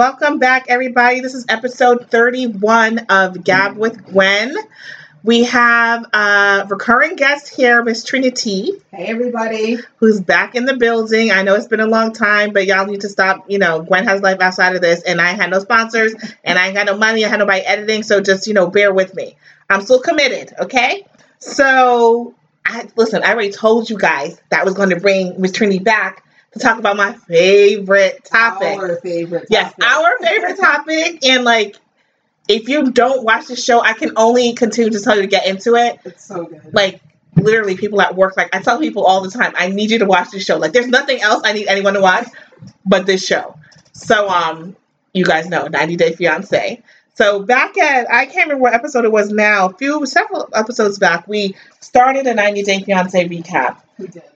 Welcome back, everybody. This is episode 31 of Gab with Gwen. We have a recurring guest here, Miss Trinity, Hey everybody. who's back in the building. I know it's been a long time, but y'all need to stop. You know, Gwen has life outside of this, and I had no sponsors, and I ain't got no money. I had nobody editing, so just you know, bear with me. I'm still committed. Okay, so I listen. I already told you guys that I was going to bring Miss Trinity back to talk about my favorite topic. Our favorite. Yes, our favorite topic. And like, if you don't watch the show, I can only continue to tell you to get into it. It's so good. Like, literally, people at work, like, I tell people all the time, I need you to watch this show. Like, there's nothing else I need anyone to watch but this show. So, um, you guys know 90 Day Fiance. So back at I can't remember what episode it was now. A few several episodes back, we started a 90 Day Fiance recap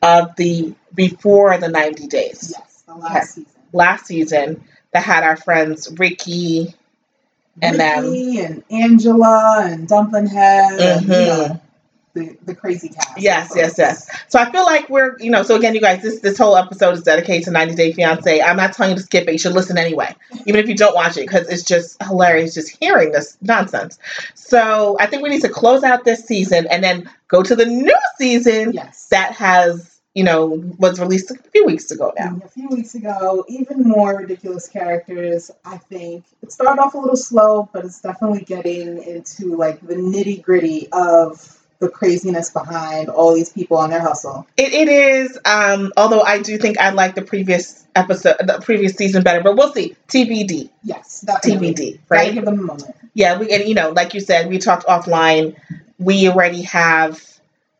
of the before the 90 days Yes, the last Okay. season. last season that had our friends Ricky and then Ricky and Angela and Dumpling Head and you Mhm. know, the, the crazy cast. yes, yes, yes. So I feel like we're you know. So again, you guys, this this whole episode is dedicated to 90 Day Fiance. I'm not telling you to skip it. You should listen anyway, even if you don't watch it, because it's just hilarious just hearing this nonsense. So I think we need to close out this season and then go to the new season Yes. that has you know was released a few weeks ago now. A few weeks ago, even more ridiculous characters. I think it started off a little slow, but it's definitely getting into like the nitty gritty of the craziness behind all these people on their hustle. It, it is, um, although I do think I like the previous episode, the previous season better, but we'll see. TBD, Yes. TBD, right? give them a moment. Yeah, we and you know, like you said, we talked offline. We already have,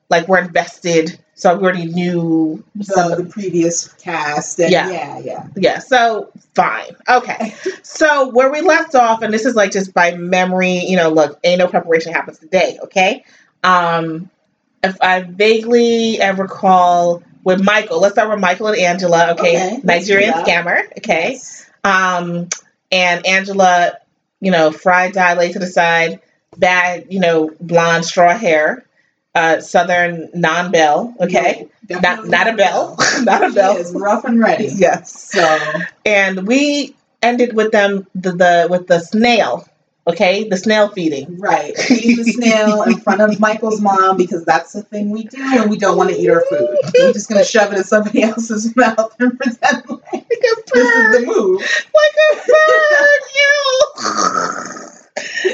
like, we're invested, so we already knew some. the, the previous cast. And Yeah. yeah, yeah, Yeah, so fine, okay. So where we left off, and this is like just by memory, you know, look, ain't no preparation happens today, okay? Um, if I vaguely ever recall with Michael, let's start with Michael and Angela, okay? Okay, Nigerian scammer, okay? Yes. Um, and Angela, you know, fried dye laid to the side, bad, you know, blonde straw hair, uh, southern non-bell okay? No, Not not a bell not a bell is rough and ready. Yes. So And we ended with them the, the with the snail, okay? The snail feeding. right, eating the snail in front of Michael's mom because that's the thing we do and we don't want to eat our food. We're just gonna shove it in somebody else's mouth and pretend like Like this is the move. like a bird, you.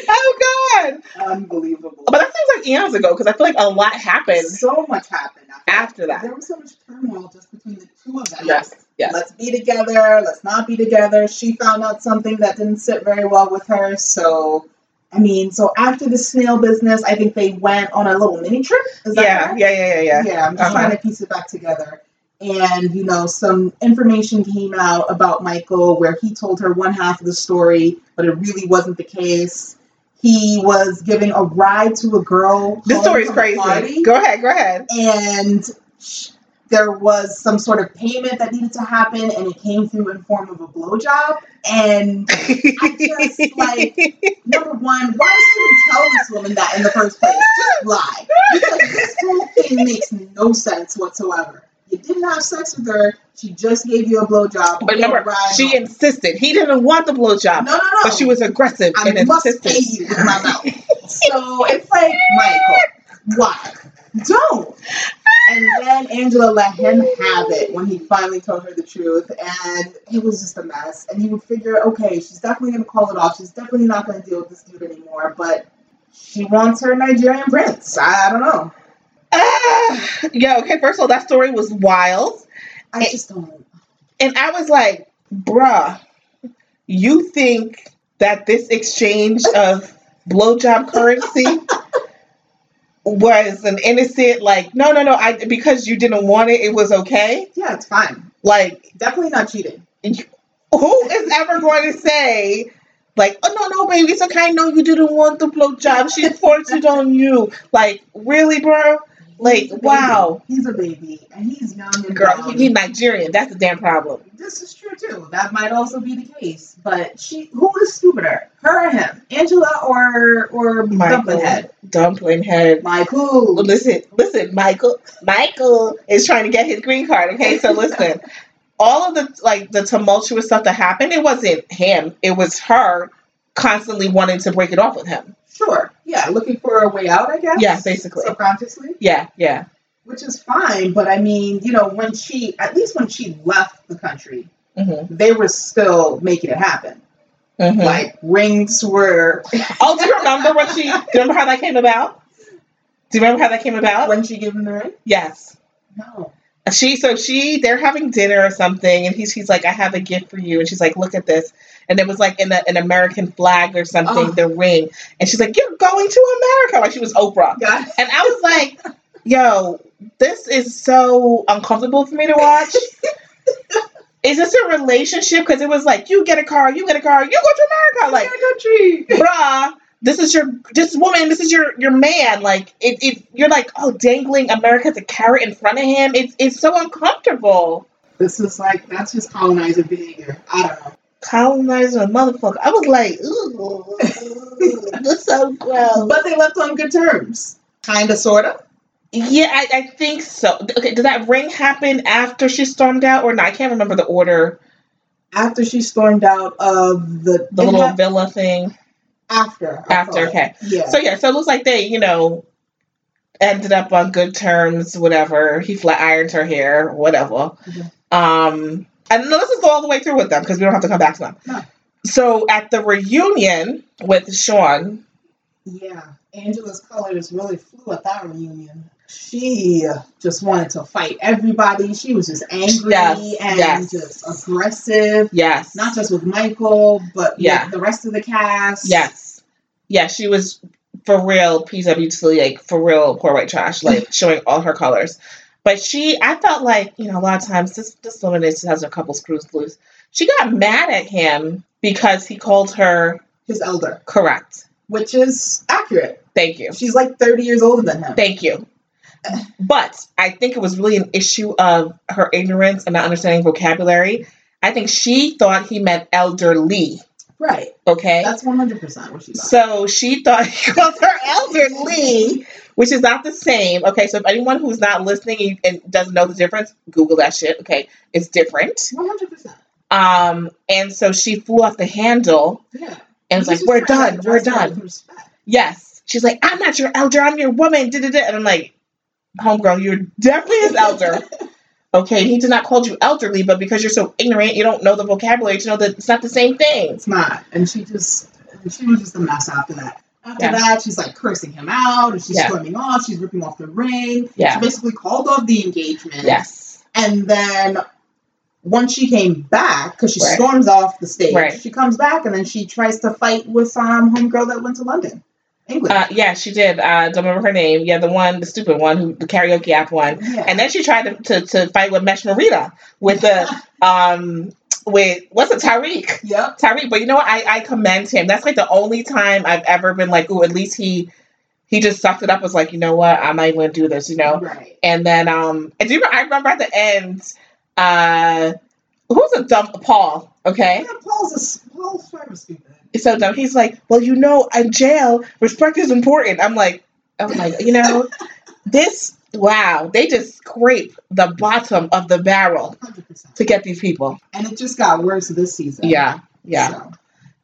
Oh God! Unbelievable. But that seems like eons ago because I feel like a lot happened so much happened after that. There was so much turmoil just between the two of them. Yes, yes. Let's be together. Let's not be together. She found out something that didn't sit very well with her. So, I mean, so after the snail business, I think they went on a little mini trip. Is that Yeah, correct? yeah, yeah, yeah, yeah. Yeah, I'm just Uh-huh. trying to piece it back together. And, you know, some information came out about Michael where he told her one half of the story, but it really wasn't the case. He was giving a ride to a girl. This story is crazy. Go ahead, go ahead. and there was some sort of payment that needed to happen, and it came through in form of a blowjob. And I just, like, number one, why did you even tell this woman that in the first place? Just lie. Because this whole thing makes no sense whatsoever. You didn't have sex with her. She just gave you a blowjob. But remember, she home. insisted. He didn't want the blowjob, no, no, no. but she was aggressive I and must insisted. pay you with my mouth. so it's like, Michael, why? Don't. And then Angela let him have it when he finally told her the truth, and it was just a mess. And he would figure, okay, she's definitely gonna call it off. She's definitely not gonna deal with this dude anymore. But she wants her Nigerian prince. I, I don't know. Ah, yeah, okay, first of all, that story was wild. I It- just don't. And I was like, bruh, you think that this exchange of blowjob currency was an innocent, like, no, no, no, I because you didn't want it, it was okay? Yeah, it's fine. Like, Definitely not cheating. who is ever going to say, like, oh no, no, baby, it's okay. I know you didn't want the blowjob. She forced it on you. Like, really, bro? Like, wow. He's a baby, and he's young and Girl, he, he's Nigerian. That's the damn problem. This is true too. That might also be the case. But she, who is stupider, her or him, Angela or or Dumpling Head? Dumpling head. Michael. Well, listen, listen, Michael. Michael is trying to get his green card. Okay, so listen. all of the like the tumultuous stuff that happened, it wasn't him. It was her constantly wanting to break it off with him. Sure. Yeah, looking for a way out, I guess. Yeah, basically. Subconsciously. Yeah, yeah. Which is fine, but I mean, you know, when she at least when she left the country, Mm-hmm. they were still making it happen. Mm-hmm. Like rings were oh, do you remember when she? Do you remember how that came about? Do you remember how that came about? when she gave him the ring? yes. No. She so she they're having dinner or something, and he's he's like, I have a gift for you, and she's like, look at this, and it was like in a, an American flag or something, Oh. the ring, and she's like, you're going to America, like she was Oprah, and I was like, yo, this is so uncomfortable for me to watch. Is this a relationship? Because it was like, you get a car, you get a car, you go to America, like country. bruh, this is your this woman, this is your your man. Like it, it you're like, oh, dangling America's a carrot in front of him. It's it's so uncomfortable. This is like that's just colonizer behavior. I don't know. Colonizer motherfucker. I was like, ooh, that's so gross. But they left on good terms. Kinda sorta. Yeah, I, I think so. Okay, did that ring happen after she stormed out or not? I can't remember the order. After she stormed out of the The little hap- villa thing. After. I After, okay. Yeah. So yeah, so it looks like they, you know, ended up on good terms, whatever. He flat ironed her hair, whatever. Mhm. Um, and let's just go all the way through with them because we don't have to come back to them. No. So at the reunion with Sean, Yeah, Angela's color colors really flew at that reunion. She just wanted to fight everybody. She was just angry Yes, and yes. just aggressive, yes, not just with Michael, but Yeah. the rest of the cast. yes, yeah, she was for real PWT, like for real poor white trash, like showing all her colors. But she, I felt like you know a lot of times this this woman is has a couple screws loose. She got mad at him because he called her his elder, correct. which is accurate. Thank you. She's like 30 years older than him. Thank you. But I think it was really an issue of her ignorance and not understanding vocabulary. I think she thought he meant elderly. Right. Okay. That's 100% what she thought. So she thought he called her elderly, which is not the same. Okay. So if anyone who's not listening and doesn't know the difference, Google that shit. Okay. It's different. 100%. Um, and so she flew off the handle Yeah. and was like, We're done. We're done. Yes. She's like, I'm not your elder, I'm your woman. Da-da-da. And I'm like, homegirl, you're definitely his elder. Okay, he did not call you elderly, but because you're so ignorant, you don't know the vocabulary to know that it's not the same thing. It's not. And she just, she was just a mess after that. After Yeah. that, she's like cursing him out and she's Yeah. storming off. She's ripping off the ring. Yeah. She basically called off the engagement. Yes. And then once she came back, because she Right. storms off the stage, Right. she comes back and then she tries to fight with um homegirl that went to London, England. Uh, yeah, she did. Uh, don't remember her name. Yeah, the one, the stupid one, who the karaoke app one. yeah. And then she tried to, to, to fight with Mesh Marita with the um with what's it Tarik. yep. Tarik, but you know what? I, I commend him. That's like the only time I've ever been like, oh, at least he he just sucked it up. Was like, you know what? I'm not even gonna do this. You know. Right. And then um, I do. remember- I remember at the end, uh, who's a dumb Paul? Okay, Yeah, Paul's a Paul's forever stupid. It's so dumb. He's like, well, you know, in jail, respect is important. I'm like, I'm like, you know, this. Wow, they just scrape the bottom of the barrel Hundred percent. to get these people. And it just got worse this season. Yeah, yeah. So,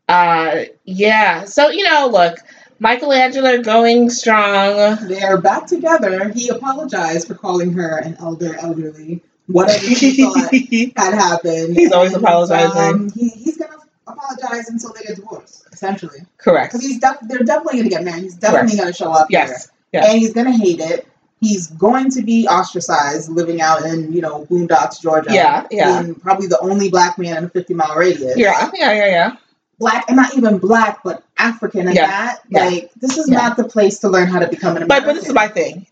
Uh, yeah. So you know, look, Michelangelo going strong. they are back together. He apologized for calling her an elder, elderly, whatever he thought had happened. He's always apologizing. Um, he, he's gonna apologize until they get divorced, essentially. Correct. Because he's def- they're definitely gonna get married. He's definitely gonna show up Yes. here, yes. and he's gonna hate it. He's going to be ostracized, living out in you know Boondocks, Georgia. Yeah. Yeah. being probably the only black man in a fifty mile radius. Yeah. Yeah. Yeah. Yeah. black and not even black, but African and Yeah. that. Yeah. Like this is Yeah. not the place to learn how to become an But American. but this is my thing.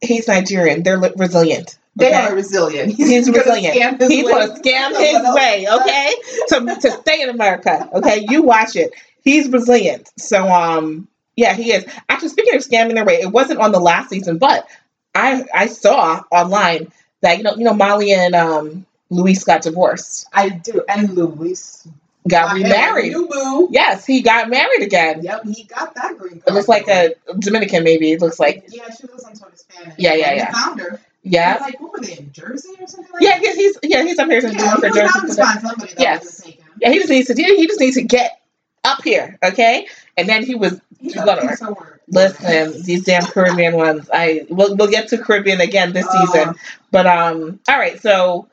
He's Nigerian. They're li- resilient. They okay? are resilient. He's gonna resilient. He's gonna scam his way, okay, to to stay in America. Okay, you watch it. He's resilient. So um, yeah, he is. Actually, speaking of scamming their way, it wasn't on the last season, but I I saw online that you know you know Molly and um Luis got divorced, I do. And Luis got remarried. You boo. Yes, he got married again. Yep, he got that green It looks like a Dominican, maybe. It looks like yeah, she was some sort of Spanish. Yeah, yeah, And yeah. He found her. Yeah. Like, what were they in Jersey or something like Yeah, that? yeah, he's yeah, he's up here in Yeah, he Jersey. bound to find somebody Yes. Yeah, he just needs to he just needs to get up here, okay? And then he was He's You a gotta piece listen, these damn Caribbean ones. I we'll we'll get to Caribbean again this Uh, season. But um all right, so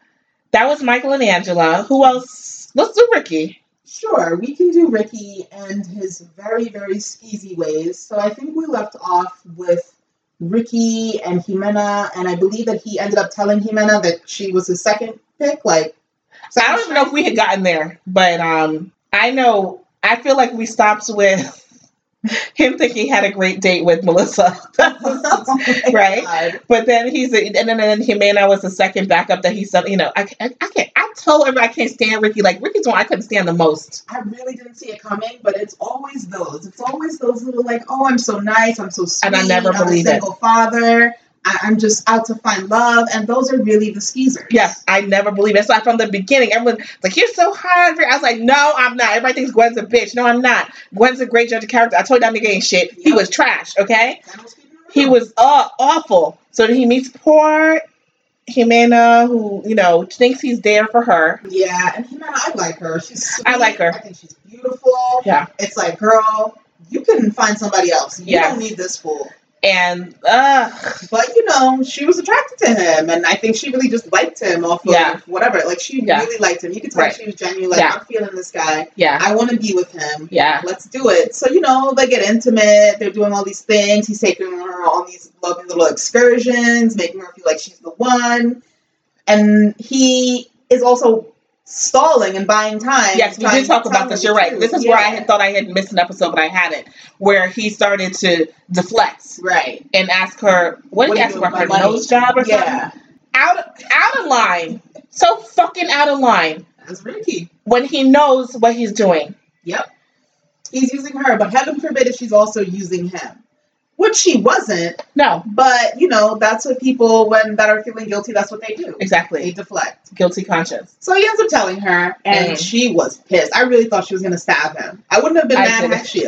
that was Michael and Angela. Who else? Let's do Ricky. Sure, we can do Ricky and his very, very skeezy ways. So I think we left off with Ricky and Ximena, and I believe that he ended up telling Ximena that she was his second pick. Like, so I don't even know if we had gotten there, but um I know I feel like we stopped with him thinking he had a great date with Melissa. Oh Right? God. But then he's a, and then, and Ximena was the second backup that he said, you know, I, I, I can't. I told everybody I can't stand Ricky. Like Ricky's the one I couldn't stand the most. I really didn't see it coming, but it's always those. It's always those little like, oh, I'm so nice, I'm so sweet, And I never I'm believe a it. single father. I, I'm just out to find love, and those are really the skeezers. Yes, I never believe it. So from the beginning, everyone's like, "You're so hard." I was like, "No, I'm not." Everybody thinks Gwen's a bitch. No, I'm not. Gwen's a great judge of character. I told you that nigga ain't shit. He was trash. Okay, he was uh awful. So he meets poor Ximena, who you know thinks he's there for her. Yeah, and Ximena, I like her. She's sweet. I like her. I think she's beautiful. Yeah. It's like, girl, you can find somebody else. You Yes. don't need this fool. And uh, But you know, she was attracted to him, and I think she really just liked him off of Yeah. whatever. Like she Yeah. really liked him. You could tell Right. she was genuine. Like Yeah. I'm feeling this guy. yeah, I want to be with him. yeah, Let's do it. So you know, they get intimate. They're doing all these things. He's taking her on these lovely little excursions, making her feel like she's the one. And he is also stalling and buying time. yes. We did talk about this. You're right. This is where I had thought I had missed an episode, but I hadn't. Where he started to deflect right. and ask her, "What did What he are ask you her? doing Her with money? nose job or something?" Yeah, out out of line. So fucking out of line that's Ricky. when he knows what he's doing. Yep. He's using her, but heaven forbid if she's also using him. Which she wasn't, No, but you know, that's what people when that are feeling guilty, that's what they do. They exactly. deflect. Guilty conscience. So he ends up telling her, and Mhm. she was pissed. I really thought she was gonna stab him. I wouldn't have been I mad had she.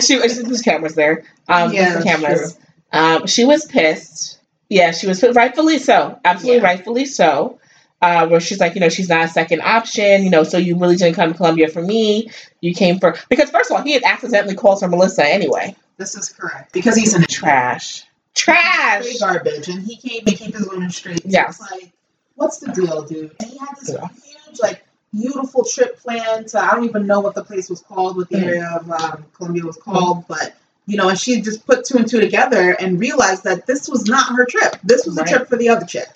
She, there's cameras there. Um, Yeah, the cameras. Um, she was pissed. Yeah, she was rightfully so. Absolutely Yeah. rightfully so. Uh, where she's like, you know, she's not a second option. You know, so you really didn't come to Colombia for me. You came for because first of all, he had accidentally called her Melissa anyway. This is correct because he's in Trash. Trash. straight garbage, and he can't even keep his women straight. So Yes. it's like, what's the deal, dude? And he had this Yeah. huge, like, beautiful trip planned to. I don't even know what the place was called, what the Mhm. area of um, Colombia was called, but. You know, and she just put two and two together and realized that this was not her trip. This was Right. a trip for the other chick.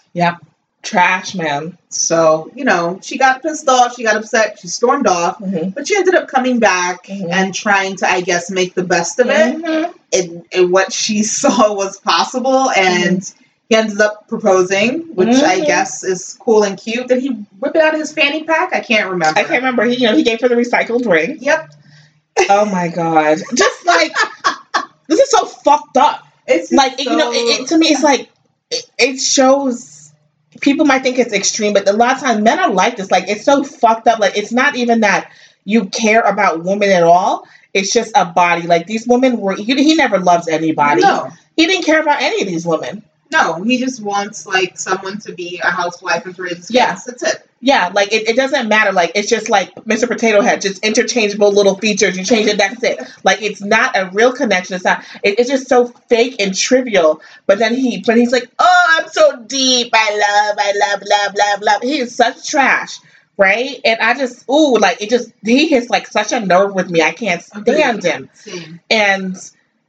Trash, man. So, you know, she got pissed off, she got upset, she stormed off, hmm but she ended up coming back Mhm. and trying to, I guess, make the best of it Mhm. in, in what she saw was possible. And he ended up proposing, which I Mhm. guess is cool and cute. Did he whip it out of his fanny pack? I can't remember. I can't remember. He, you know, he gave her the recycled ring. Yep. Oh my god! Just like this is so fucked up. It's Like so, you know, it, it, to me, it's like it, it shows. People might think it's extreme, but a lot of times men are like this. Like it's so fucked up. Like it's not even that you care about women at all. It's just a body. Like these women were. He, he never loves anybody. No, He didn't care about any of these women. no, he just wants like someone to be a housewife and raise his Yeah. That's it. Yeah, like it, it doesn't matter. Like it's just like Mr. Potato Head, just interchangeable little features. You change it, that's it. Like it's not a real connection. It's not. It, it's just so fake and trivial. But then he, but he's like, oh, I'm so deep. I love, I love, love, love, love. He is such trash, right? And I just, ooh, like it just he hits like such a nerve with me. I can't stand him. Same. And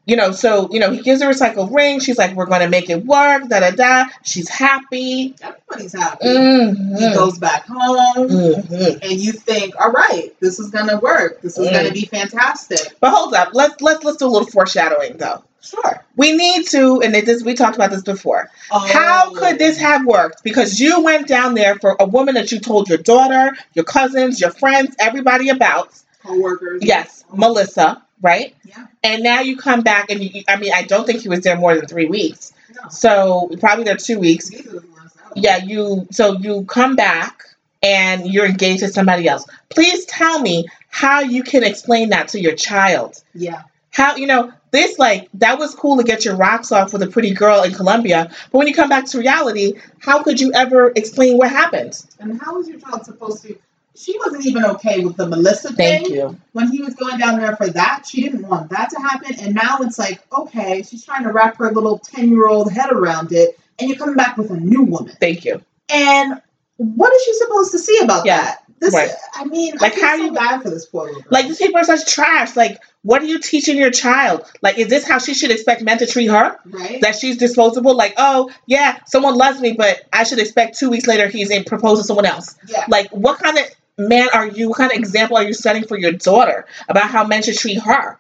you know, so you know, he gives her a recycled ring. She's like, we're gonna make it work. Da da da. She's happy. Everybody's happy. Mhm. He goes back home. Mhm. and you think, all right, this is gonna work. This is Mm. gonna be fantastic. But hold up, let's let's let's do a little foreshadowing though. Sure. We need to, and it this we talked about this before. How could this have worked? Because you went down there for a woman that you told your daughter, your cousins, your friends, everybody about. coworkers? Yes, Melissa, right? Yeah. And now you come back, and you, I mean, I don't think he was there more than three weeks. No. So probably there two weeks. The ones that I- Yeah, you. So you come back, and you're engaged to somebody else. Please tell me how you can explain that to your child. Yeah. How you know this like that was cool to get your rocks off with a pretty girl in Colombia, but when you come back to reality, how could you ever explain what happened? And how was your child supposed to? She wasn't even okay with the Melissa thing. Thank you. When he was going down there for that, she didn't want that to happen. And now it's like, okay, she's trying to wrap her little 10 year old head around it. And you're coming back with a new woman. Thank you. And what is she supposed to see about Yeah, that? This, right. I mean, Like, I feel how so you- bad for this poor little. Like these people are such trash. Like, what are you teaching your child? Like, is this how she should expect men to treat her? right? That she's disposable? Like, oh yeah, someone loves me, but I should expect two weeks later he's in propose to someone else. yeah. Like, what kind of man are you? What kind of example are you setting for your daughter about how men should treat her?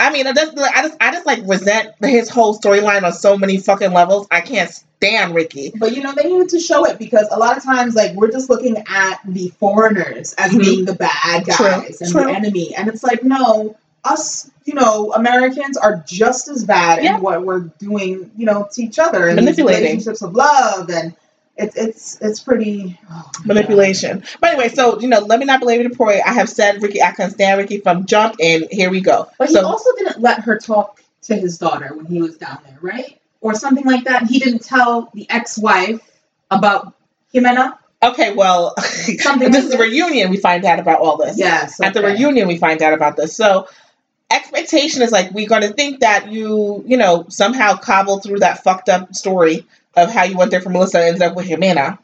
I mean, I just, I just, I just like resent his whole storyline on so many fucking levels. I can't stand Ricky. But you know, they needed to show it because a lot of times, like, we're just looking at the foreigners as Mhm. being the bad True, guys and true. the enemy. And it's like, no, us, you know, Americans are just as bad Yeah. in what we're doing, you know, to each other and these Manipulating. relationships of love. And it's it's it's pretty oh, Manipulation. But anyway, so you know, let me not belabor the point. I have said Ricky, I can stand Ricky from jump, and here we go. But he also didn't let her talk to his daughter when he was down there, right? Or something like that. He didn't tell the ex-wife about Ximena. okay, well, Something this like is a reunion. We find out about all this. Yes. At the reunion, we find out about this. So expectation is like we're going to think that you, you know, somehow cobbled through that fucked up story of how you went there for Melissa and ended up with Ximena.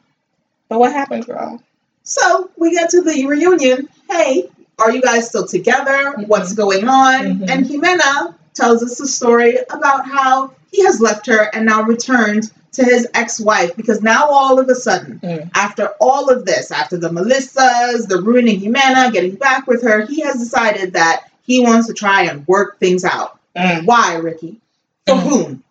But what happened, girl? So we get to the reunion. Hey, are you guys still together? Mhm. What's going on? Mhm. And Ximena tells us a story about how he has left her and now returned to his ex-wife because now all of a sudden, Mm. after all of this, after the Melissas, the ruining Ximena, getting back with her, he has decided that he wants to try and work things out. Mm, Why, Ricky? For Mm. whom?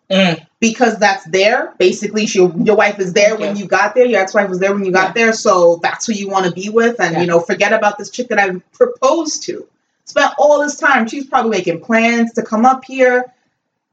Because that's there. Basically, she, your wife is there when Yeah. you got there. Your ex-wife was there when you got there, so that's who you want to be with. And Yeah. you know, forget about this chick that I proposed to. Spent all this time. She's probably making plans to come up here.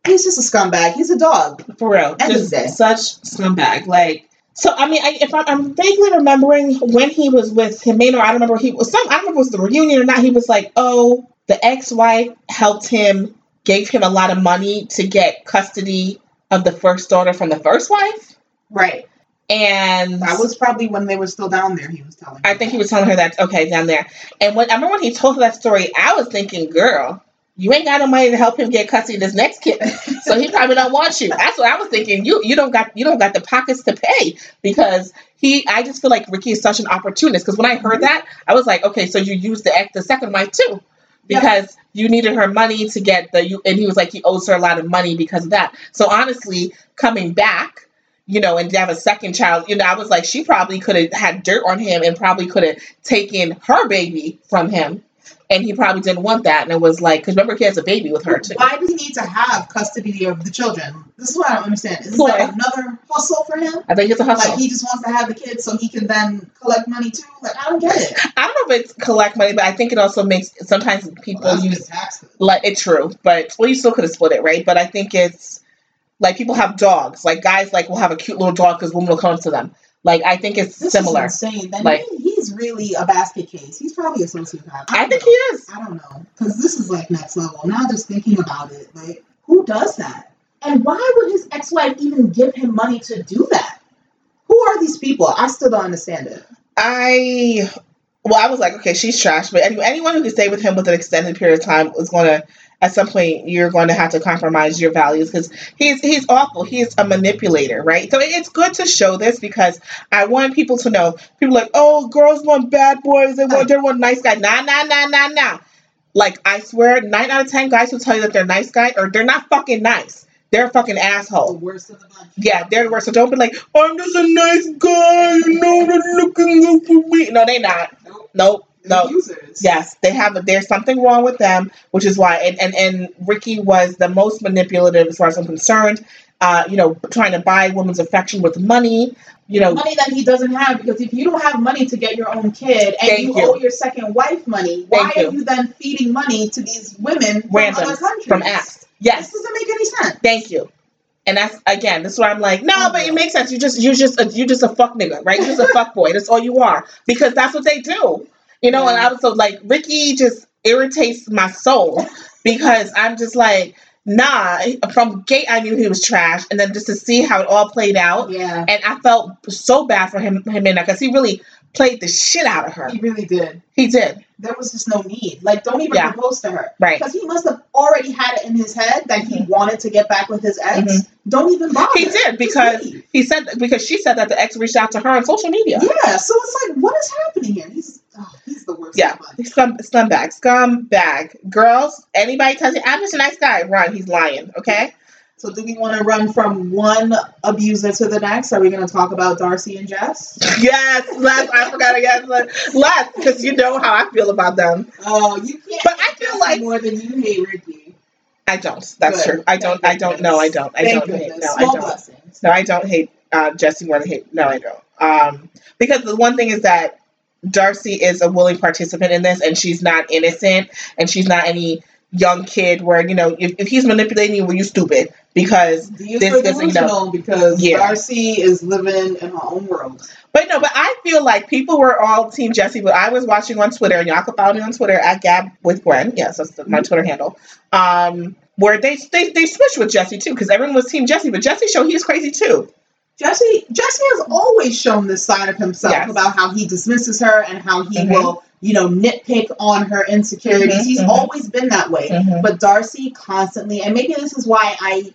He's just a scumbag. He's a dog. for real, End of just such scumbag. Like, so I mean, I, if I'm, I'm vaguely remembering when he was with Ximena, I don't remember he was some. I don't remember if it was the reunion or not. He was like, oh, the ex-wife helped him, gave him a lot of money to get custody of the first daughter from the first wife, Right. and That was probably when they were still down there. He was telling. I think he was telling her that okay down there. And when I remember when he told her that story, I was thinking, girl, you ain't got no money to help him get custody of this next kid, so he probably don't want you. That's what I was thinking. You you don't got you don't got the pockets to pay because he. I just feel like Ricky is such an opportunist. Because when I heard mm-hmm. that, I was like, okay, so you used the ex the second wife too, Because you needed her money to get the you. And he was like, he owes her a lot of money because of that. So honestly, coming back you know, and to have a second child, you know, I was like, she probably could have had dirt on him and probably could have taken her baby from him. And he probably didn't want that. And it was like, because remember, he has a baby with her too. Why does he need to have custody of the children? This is what I don't understand. Is this like another hustle for him? I think it's a hustle. Like he just wants to have the kids so he can then collect money too. Like I don't get it. I don't know if it's collect money, but I think it also makes sometimes people Well, use like it's true, but well, you still could have split it, right? But I think it's like people have dogs. Like guys, like will have a cute little dog because women will come to them. Like I think it's This similar. is insane. Then Like- he, he's really a basket case. He's probably a sociopath. I don't think know. he is. I don't know because this is like next level. Now just thinking about it, like who does that? And why would his ex-wife even give him money to do that? Who are these people? I still don't understand it. I well, I was like, okay, she's trash. But any, anyone who could stay with him with an extended period of time is going to, at some point, you're going to have to compromise your values because he's he's awful. He's a manipulator, right? So it's good to show this because I want people to know. People like, oh, girls want bad boys. They want they want nice guys. Nah, nah, nah, nah, nah. Like I swear, nine out of ten guys who tell you that they're nice guy or they're not fucking nice. They're a fucking The asshole. worst of the bunch. Yeah, they're the worst. So don't be like, I'm just a nice guy, you know, they're looking good for me. No, they not. Nope. Nope. They're No. users. Yes, they have. A, there's something wrong with them, which is why. And, and and Ricky was the most manipulative, as far as I'm concerned. Uh, you know, trying to buy women's affection with money. You know, money that he doesn't have because if you don't have money to get your own kid and you, you. owe your second wife money, why Thank are you. you then feeding money to these women from random other countries? from apps. Yes, this doesn't make any sense. thank you. And that's again, this is where I'm like, no, but it makes sense. You just, you just, a, you just a fuck nigga, right? You just a fuck boy. That's all you are because that's what they do, you know. And I was so like, Ricky just irritates my soul because I'm just like, nah, from gate I knew he was trash, and then just to see how it all played out, Yeah, and I felt so bad for him, him in that because he really played the shit out of her. he really did. He did, There was just no need. Like, don't even Yeah. propose to her. right? Because he must have already had it in his head that he Mhm. wanted to get back with his ex. Mhm. Don't even bother. He did because he said because she said that the ex reached out to her on social media. Yeah, so it's like, what is happening here? He's oh, he's the worst. Yeah, somebody. scum scumbag, scumbag. Girls, anybody tells you I'm just a nice guy, run. He's lying. Okay. So do we want to run from one abuser to the next? Are we going to talk about Darcy and Jess? Yes, Les. I forgot again. Les, because you know how I feel about them. Oh, you can't. But I feel like- more than you hate Ricky. I don't. That's Good. true. I don't. Thank I don't. No, I don't. I Thank don't hate. goodness. No, I don't. blessings. No, I don't hate uh, Jesse more than hate. No, I don't. Um, because the one thing is that Darcy is a willing participant in this, and she's not innocent, and she's not any young kid where you know if, if he's manipulating you, well, you stupid because. These This- this, you know, because yeah. Darcy is living in her own world. But no, but I feel like people were all Team Jesse. But I was watching on Twitter, and y'all can follow me on Twitter at Gab with Gwen. Yes, that's my Mm-hmm. Twitter handle. Um, where they they they switched with Jesse too, because everyone was Team Jesse, but Jesse showed he's crazy too. Jesse Jesse has always shown this side of himself Yes. about how he dismisses her and how he Mhm. will, you know, nitpick on her insecurities. Mhm, He's mhm. always been that way. But Darcy constantly, and maybe this is why I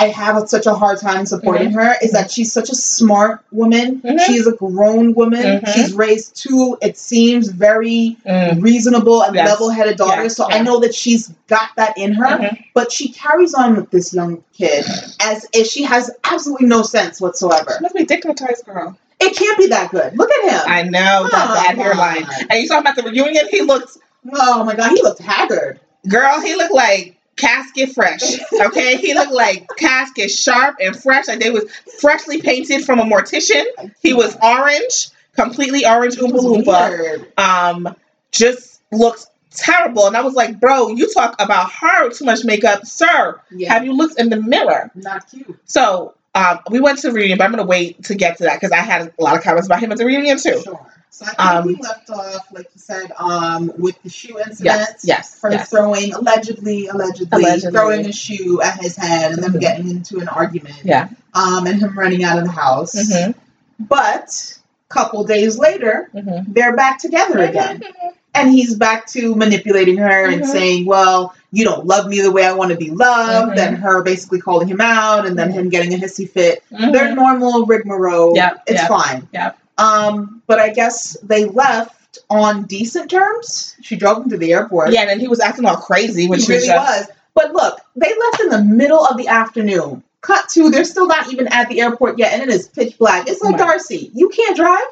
I have such a hard time supporting her, is that she's such a smart woman. Mhm. She is a grown woman. Mhm. She's raised two, it seems, very Mm. reasonable and Yes. level-headed daughters. Yes, So I know that she's got that in her. Mhm. But she carries on with this young kid as if she has absolutely no sense whatsoever. Let's be dignitized, girl. It can't be that good. Look at him. I know that bad hairline. And you talking about the reunion? He looked, oh my god, he looked haggard. girl. He looked like casket fresh. Okay, he looked like casket sharp and fresh. Like they was freshly painted from a mortician. He was orange, completely orange, oompa loompa. Um, just looked terrible. And I was like, bro, you talk about her too much makeup, sir. Yeah, Have you looked in the mirror? not cute. So um, we went to the reunion, but I'm gonna wait to get to that because I had a lot of comments about him at the reunion too. Sure. So I think Um, we left off, like you said, um, with the shoe incident. Yes, yes, Her yes. throwing allegedly, allegedly, Allegedly. throwing a shoe at his head and then Mhm. getting into an argument. Yeah. Um, and him running out of the house. Mhm, But a couple days later, mhm. they're back together again. And he's back to manipulating her and Mhm. saying, Well, you don't love me the way I want to be loved, Mhm. and her basically calling him out, and then him getting a hissy fit. Mhm. They're normal rigmarole. Yep, It's yep, fine. yep. Um, but I guess they left on decent terms. She drove him to the airport. Yeah, and then he was acting all crazy, which he really just was. But look, they left in the middle of the afternoon. Cut to, they're still not even at the airport yet, and it is pitch black. It's like Right. Darcy, you can't drive.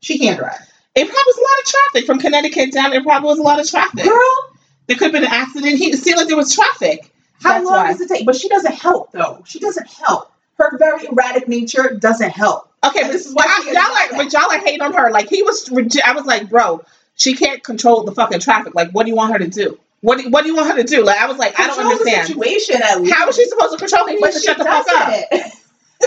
She can't drive. it probably was a lot of traffic from Connecticut down. There probably was a lot of traffic. Girl, There could have been an accident. He it seemed like there was traffic. How That's long why. does it take? But she doesn't help though. She doesn't help. Her very erratic nature doesn't help. Okay, this is why y'all, like are, but y'all are hating on her. Like he was, I was like, bro, she can't control the fucking traffic. Like, what do you want her to do? What do, what do you want her to do? Like, I was like, I don't Control understand. situation at least. How is she supposed to control him? He needs to shut the fuck up.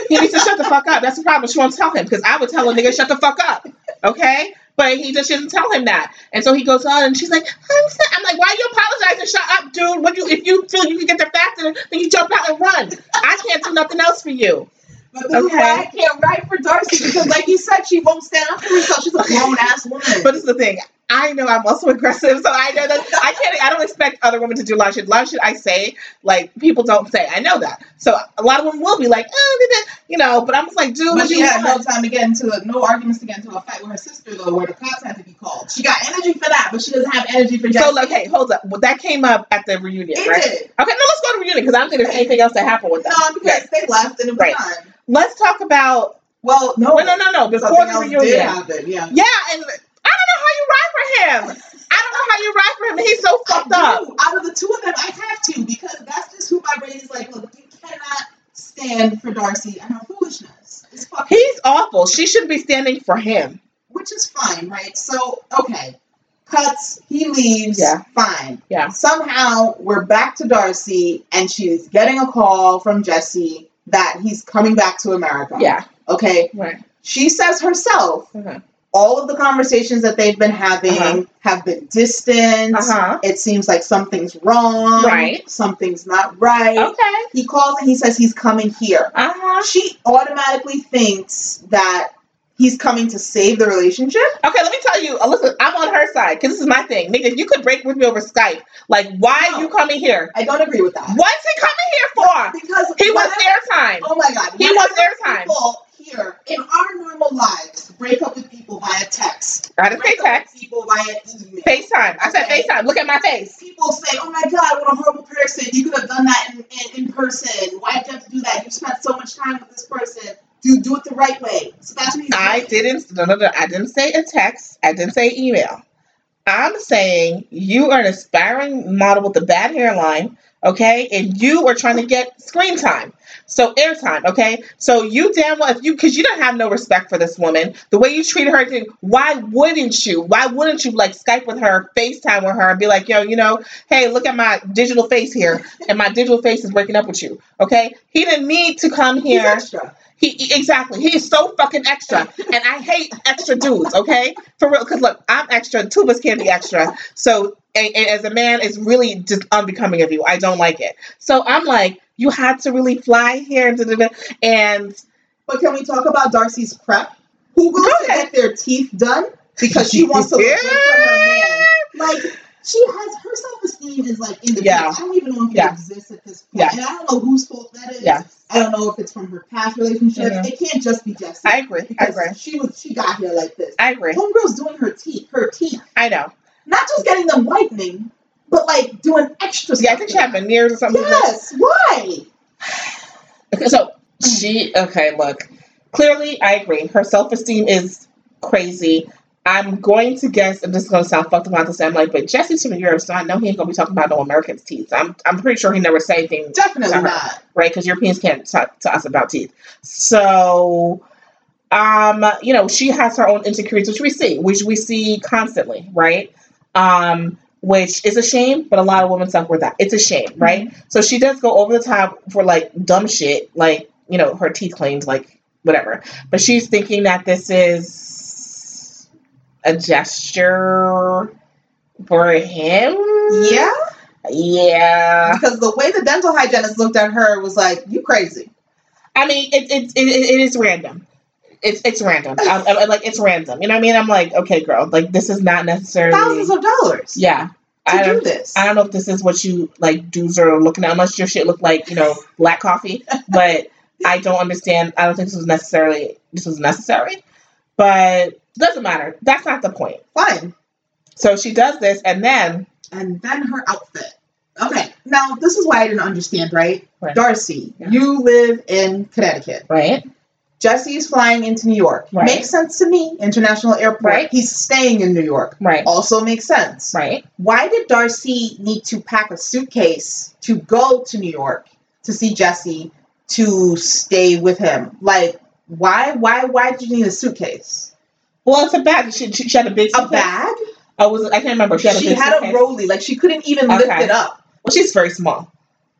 He needs to shut the fuck up. That's the problem. She won't tell him because I would tell a nigga shut the fuck up. Okay. But he just doesn't tell him that, and so he goes on, and she's like, "I'm, so-" I'm like, why are you apologizing? Shut up, dude. What you if you feel you can get there faster, then you jump out and run. I can't do nothing else for you. But this is Okay. why I can't write for Darcy because, like you said, she won't stand up for herself. She's a grown ass woman. But this is the thing. I know I'm also aggressive, so I know that I can't. I don't expect other women to do a lot of shit. A lot of shit I say, like people don't say. I know that. So a lot of women will be like, oh, da, da," you know. But I'm just like, dude, But she you had no time to get into a, no arguments to get into a fight with her sister though, where the cops had to be called. She got energy for that, but she doesn't have energy for Jesse. So okay, hold up. Well, that came up at the reunion, it right? did. Okay, no, let's go to reunion because I don't think there's anything else that happened with that. No, because they left and it was Right. time. Let's talk about. Well, no, No, no, no, no. Before the reunion. Yeah. Yeah, and I don't know how you ride for him. I don't know how you ride for him. He's so fucked up. Out of the two of them, I have to because that's just who my brain is like. Look, you cannot stand for Darcy and her foolishness. He's awful. She should be standing for him. which is fine, right? So, okay, cuts. He leaves. Yeah. Fine. Yeah. Somehow we're back to Darcy, and she's getting a call from Jesse that he's coming back to America. Yeah. Okay. Right. She says herself Mhm. All of the conversations that they've been having Uh-huh. have been distant. Uh-huh. It seems like something's wrong. Right. Something's not right. Okay. He calls and he says he's coming here. Uh-huh. She automatically thinks that he's coming to save the relationship. Okay, let me tell you, Alyssa, I'm on her side because this is my thing. Nigga, you could break with me over Skype, like, why are No. you coming here? I don't agree with that. What's he coming here for? Because He wants airtime. Oh my god. He wants airtime. People here in our normal lives break up with people via text. I didn't say Break up text. people via email. FaceTime. I said Okay. FaceTime. Look at my face. People say, "Oh my God, what a horrible person! You could have done that in, in, in person. Why did you have to do that? You spent so much time with this person. Do do it the right way." So that's what I doing. didn't. No, no, no. I didn't say a text. I didn't say email. I'm saying you are an aspiring model with a bad hairline, okay, and you are trying to get screen time. So airtime, okay. So you damn well if you because you don't have no respect for this woman, the way you treated her, then why wouldn't you? Why wouldn't you like Skype with her, FaceTime with her, and be like, yo, you know, hey, look at my digital face here, and my digital face is breaking up with you, okay? He didn't need to come He's here. extra. He he- exactly. He's so fucking extra, and I hate extra dudes. Okay, for real. Because look, I'm extra. Two of us can't be extra. So, and, and as a man, it's really just unbecoming of you. I don't like it. So I'm like, you had to really fly here, and But can we talk about Darcy's prep? Who goes Go to get their teeth done because she wants to look good for her man? Like she has her self esteem is like in the Yeah. I don't even know if it Yeah. exists at this point, Yeah. and I don't know whose fault that is. Yeah. I don't know if it's from her past relationships. Mhm. It can't just be Jesse. I agree. I agree. she was she got here like this. I agree. Homegirl's doing her teeth, her teeth, I know. not just getting them whitening, but like doing extra stuff. Yeah, I think she had veneers or something. Yes. Why? Okay, so she okay, look. Clearly I agree. Her self esteem is crazy. I'm going to guess, and this is gonna sound fucked up to say, I'm like, but Jesse's from Europe, so I know he ain't gonna be talking about no Americans' teeth. I'm I'm pretty sure he never said anything, Definitely to her, not. right? Because Europeans can't talk to us about teeth. So um, you know, she has her own insecurities, which we see, which we see constantly, right? Um, which is a shame, but a lot of women suffer with that. It's a shame, mm-hmm. right? So she does go over the top for like dumb shit, like, you know, her teeth cleaned, like whatever. But she's thinking that this is a gesture for him. Yeah. Yeah. Because the way the dental hygienist looked at her was like, "You crazy." I mean, it, it, it, it is random. It's it's random. I, I- like it's random. You know what I mean? I'm like, okay, girl, like this is not necessarily. Thousands of dollars yeah. to I do don't, this. I don't know if this is what you like dudes are looking at, unless your shit look like you know black coffee. But I don't understand. I don't think this was necessarily this was necessary. But doesn't matter. That's not the point. Fine. So she does this, and then And then her outfit. Okay, now this is why I didn't understand, right? Right. Darcy, Yeah. you live in Connecticut. right, Jesse is flying into New York. Right. Makes sense to me. International airport. Right. He's staying in New York. right, Also makes sense. right. Why did Darcy need to pack a suitcase to go to New York to see Jesse to stay with him? Like, why? Why? Why did you need a suitcase? Well, it's a bag. She, she, she had a big A bag? I was I can't remember. She had a She big had a rolly. Like she couldn't even lift it up. Well, she's very small.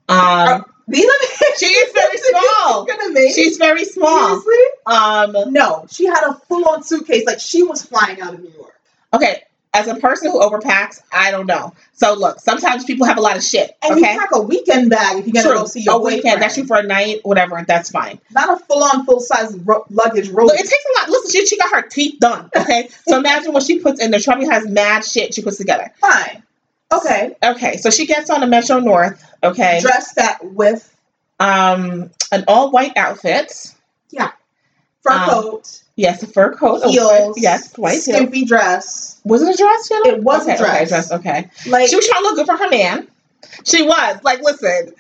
Um, These are She is very small. She's very small. Seriously? Um, No, she had a full-on suitcase. Like she was flying out of New York. okay. As a person who overpacks, I don't know. So look, sometimes people have a lot of shit. And okay, you pack a weekend bag if you're gonna true. go see your a weekend. That's you for a night, whatever. That's fine. Not a full-on, full-size ro- luggage. Look, it takes a lot. Listen, she, she got her teeth done. Okay, so imagine what she puts in there. She probably has mad shit she puts together. Fine. Okay. Okay, so she gets on the Metro North. Okay, Dress that with um, an all white outfit. Yeah. Fur Um, coat, Yes, a fur coat. heels, yes, white heels. skimpy dress. Was it a dress? Jenna? It was a okay, Okay, dress. dress. Okay. Like She was trying to look good for her man. She was. Like, listen,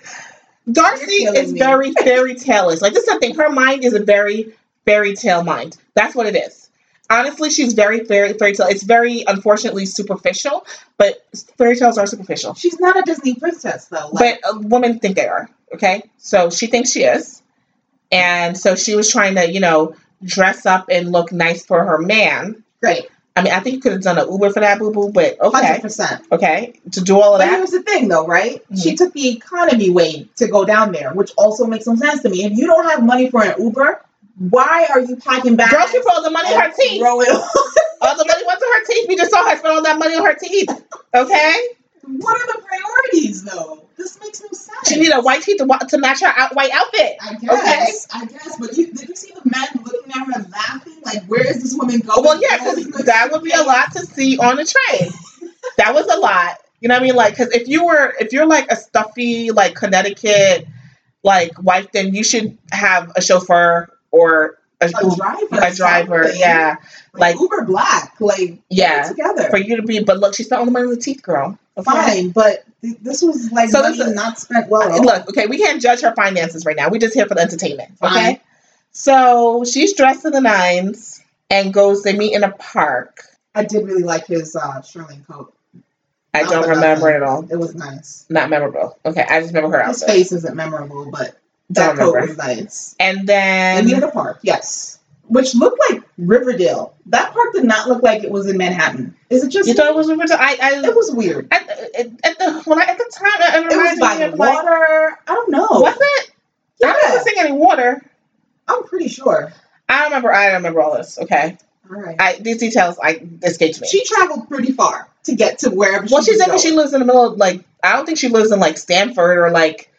Darcy is me. very fairy tale-ish. Like, this is the thing. Her mind is a very fairy tale mind. That's what it is. Honestly, she's very fairy fairy tale. It's very unfortunately superficial, but fairy tales are superficial. she's not a Disney princess though. Like, But uh, women think they are. Okay, so she thinks she is, and so she was trying to, you know, dress up and look nice for her man. Right. I mean, I think you could have done an Uber for that, boo boo. But okay, percent. okay, to do all of But that. here's the thing, though, right? Mhm. She took the economy way to go down there, which also makes some sense to me. If you don't have money for an Uber, Why are you packing bags? Girl, she put all the money in her teeth. All the money went to her teeth. We just saw her spend all that money on her teeth. Okay? what are the priorities though? This makes no sense. She needed a white teeth to, to match her out, white outfit. I guess. I guess. But you, did you see the men looking at her laughing? Like, where is this woman going? Well, yeah, because that would be a lot to see on a train. that was a lot. You know what I mean? Like, because if you were, if you're like a stuffy, like Connecticut, like wife, then you should have a chauffeur or a, A driver. a driver. something. Yeah, Like, like- Uber Black. Like, yeah. together. For you to be, but look, she spent all the money on the teeth, girl. Okay? Fine, but th- this was like So money this is- not spent well. at. Look, okay, we can't judge her finances right now. We're just here for the entertainment. Okay. So she's dressed to the nines and goes. They meet in a park. I did really like his uh, shearling coat. I Not don't remember nothing. it all. It was nice. Not memorable. Okay, I just remember her His outfit. face isn't memorable, but that coat was nice. And And then the park, yes. Which looked like Riverdale. That park did not look like it was in Manhattan. Is it just you thought it was Riverdale. I, I it was weird. at, uh, at, at the when I, at the time it, It was by of like water. I don't know. was it? I Yeah, didn't sing any water. I'm pretty sure. I don't remember. I don't remember all this. Okay, All right. I these details I escaped me. She traveled pretty far to get to wherever Well, she she's in. She lives in the middle of like. I don't think she lives in like Stamford or like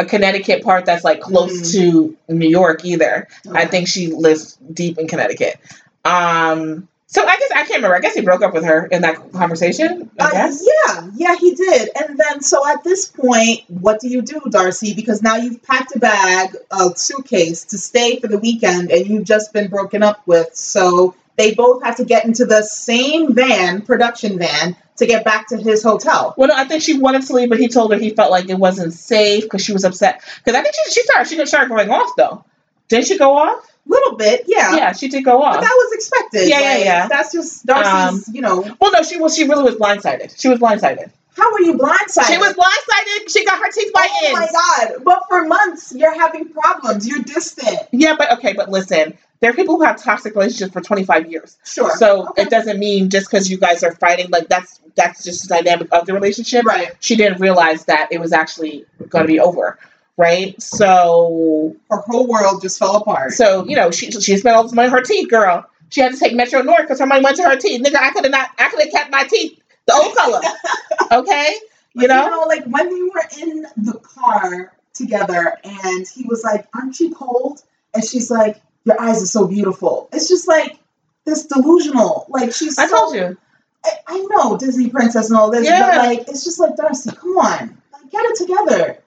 a Connecticut part that's like close to New York either. I think she lives deep in Connecticut. Um. So I guess I can't remember. I guess he broke up with her in that conversation. I Uh, guess. yeah, yeah, he did. And then, so at this point, what do you do, Darcy? Because now you've packed a bag, a suitcase to stay for the weekend, and you've just been broken up with. So they both have to get into the same van, production van, to get back to his hotel. Well, no, I think she wanted to leave, but he told her he felt like it wasn't safe because she was upset. Because I think she she started she started going off though. Didn't she go off? A little bit, yeah. Yeah, she did go off. But that was expected. Yeah, yeah, Like, yeah. That's just Darcy's, um, you know. Well, no, she was. She really was blindsided. She was blindsided. How were you blindsided? She was blindsided. She got her teeth by Oh my god! But for months, you're having problems. You're distant. Yeah, but okay, but listen, there are people who have toxic relationships for 25 years. Sure. So Okay. it doesn't mean just because you guys are fighting, like that's that's just the dynamic of the relationship. Right. She didn't realize that it was actually going to be over, right? So, Her whole world just fell apart. so you know, she she spent all this money on her teeth, girl. She had to take Metro North because her money went to her teeth. Nigga, I could have not. I could have kept my teeth the old color. Okay, But, you know. like when we were in the car together, and he was like, "Aren't you cold?" And she's like, "Your eyes are so beautiful." It's just like this delusional. Like she's. I so, told you. I, I know Disney princess and all this, Yeah. but like it's just like Darcy. Come on, like get it together.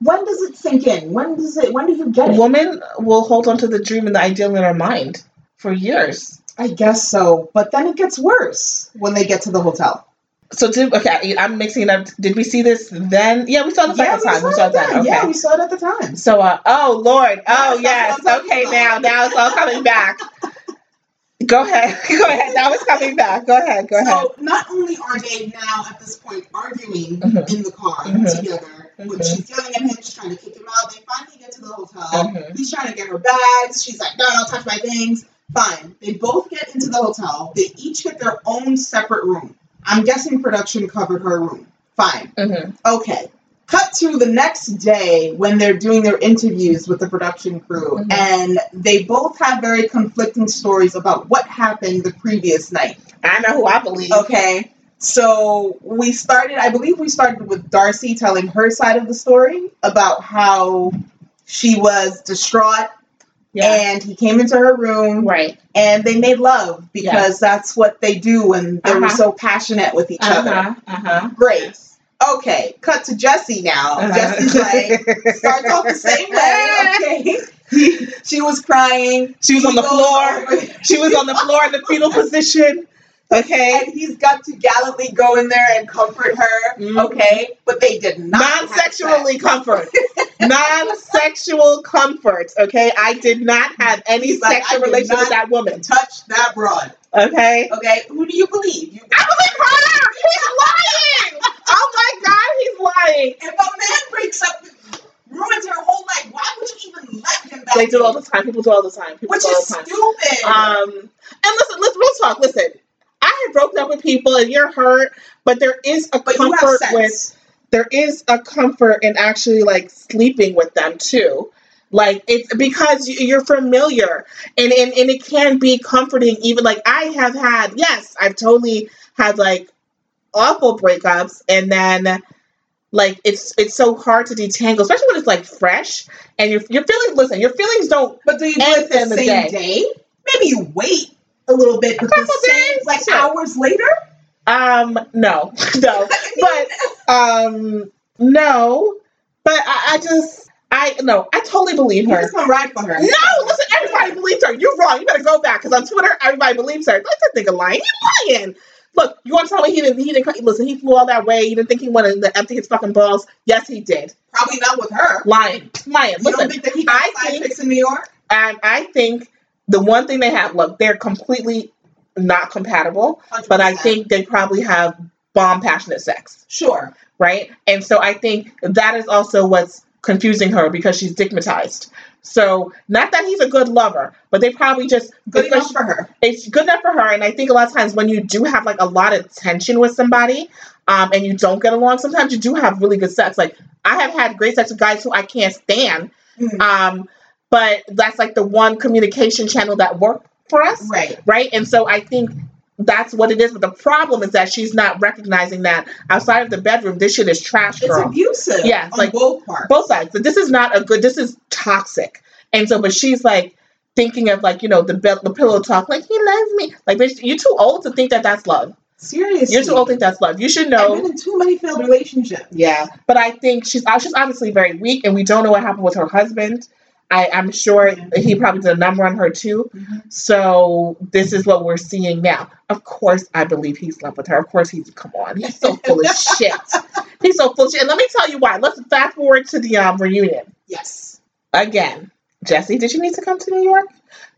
When does it sink in? When does it? When do you get it? Women will hold on to the dream and the ideal in their mind for years. I guess so, but then it gets worse when they get to the hotel. So did okay? I'm mixing it up. Did we see this then? Yeah, we saw it at the second time. We saw it then. Okay. Yeah, we saw it at the time. So, uh, oh Lord, oh Yes, yes, that's what I'm okay. Now, now it's all coming back. Go ahead, go ahead. Now it's coming back. Go ahead, go ahead. So not only are they now at this point arguing Mhm. in the car Mhm. together, when Mhm. she's yelling at him, she's trying to kick him out. They finally get to the hotel. Mhm. He's trying to get her bags. She's like, "No, don't touch my things." Fine. They both get into the hotel. They each get their own separate room. I'm guessing production covered her room. Fine. Mhm. Okay. Cut to the next day when they're doing their interviews with the production crew, Mhm. and they both have very conflicting stories about what happened the previous night. I know who I believe. Okay. So we started, I believe we started with Darcy telling her side of the story about how she was distraught Yeah. and he came into her room right. and they made love because that's what they do when they were Uh-huh. so passionate with each Uh other. huh. Uh huh. Great. Okay, cut to Jesse now. Uh-huh. Jesse's like, starts off the same way. Okay. She was crying. She was He on the floor. over- She was on the floor in the fetal position. Okay. and he's got to gallantly go in there and comfort her. Mhm. Okay, but they did not. Non-sexually comfort. Non-sexual comfort. Okay. I did not have any like, sexual relationship with that woman. Touch that broad. Okay. Okay, who do you believe? You I believe her. He's lying. Oh my God, he's lying. If a man breaks up, with you, ruins her whole life. Why would you even let him back? They do all the time. People do all the time. People Which is the time. stupid. Um, and listen, let's real talk. Listen, I have broken up with people, and you're hurt, but there is a but comfort with there is a comfort in actually like sleeping with them too. Like it's because you're familiar and, and and it can be comforting even like I have had yes, I've totally had like awful breakups and then like it's it's so hard to detangle, especially when it's like fresh and your your feelings listen, your feelings don't But do you do it the the same day. day. Maybe you wait a little bit, couple same like sure. hours later. um no no but um no but I, I just I no I totally believe her. just gonna ride for her. No, listen, everybody believes her. You're wrong. You better go back because on Twitter, everybody believes her. Let that nigga lying. He lying. Look, you want to tell me he didn't? He didn't. Listen, he flew all that way. You didn't think he wanted to empty his fucking balls? Yes, he did. Probably not with her. Lying, lying. You Listen, think I think- in New York? and I think the one thing they have, look, they're completely not compatible. 100%. But I think they probably have bomb passionate sex, sure. right? And so I think that is also what's confusing her because she's stigmatized. So not that he's a good lover, but they probably just Good enough for her. it's good enough for her. And I think a lot of times when you do have like a lot of tension with somebody, um, and you don't get along, sometimes you do have really good sex. Like I have had great sex with guys who I can't stand, Mm. um, but that's like the one communication channel that worked for us, Right. right? And so I think that's what it is. But the problem is that she's not recognizing that outside of the bedroom, this shit is trash, Girl. It's abusive. Yeah, on like, both parts. Both sides. But this is not a good. This is toxic. And so, but she's like thinking of like you know the be- the pillow talk, like he loves me. Like bitch, you're too old to think that that's love. Seriously. You're too old to think that's love. You should I've know. been in too many failed relationships. Yeah, but I think she's uh, she's obviously very weak, and we don't know what happened with her husband. I, I'm sure he probably did a number on her too. Mhm. So this is what we're seeing now. Of course, I believe he slept with her. Of course, he's come on. He's so full of shit. He's so full of shit. And let me tell you why. Let's fast forward to the um, reunion Yes. again. Jesse, did you need to come to New York?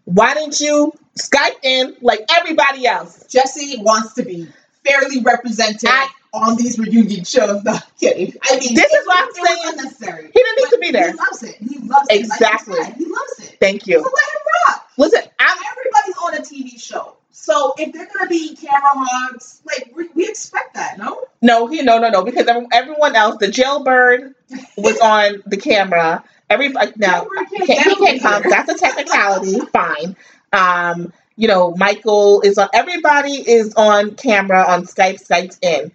Why didn't you Skype in like everybody else? Jesse wants to be fairly represented I- on these reunion shows. No, kidding. I mean, This is what I'm was- it was saying. unnecessary. He didn't need to be there. He loves it. He loves it. Exactly. he loves it. Thank So you. let him rock. Listen, I'm Everybody's on a TV show. So if they're gonna be camera hogs, like we, we expect that, no? no, he no no no because everyone else, the jailbird was on the camera. Every like, now he can't can't, he can't come. That's a technicality. Fine. Um, you know, Michael is on. Everybody is on camera on Skype. Skype's in.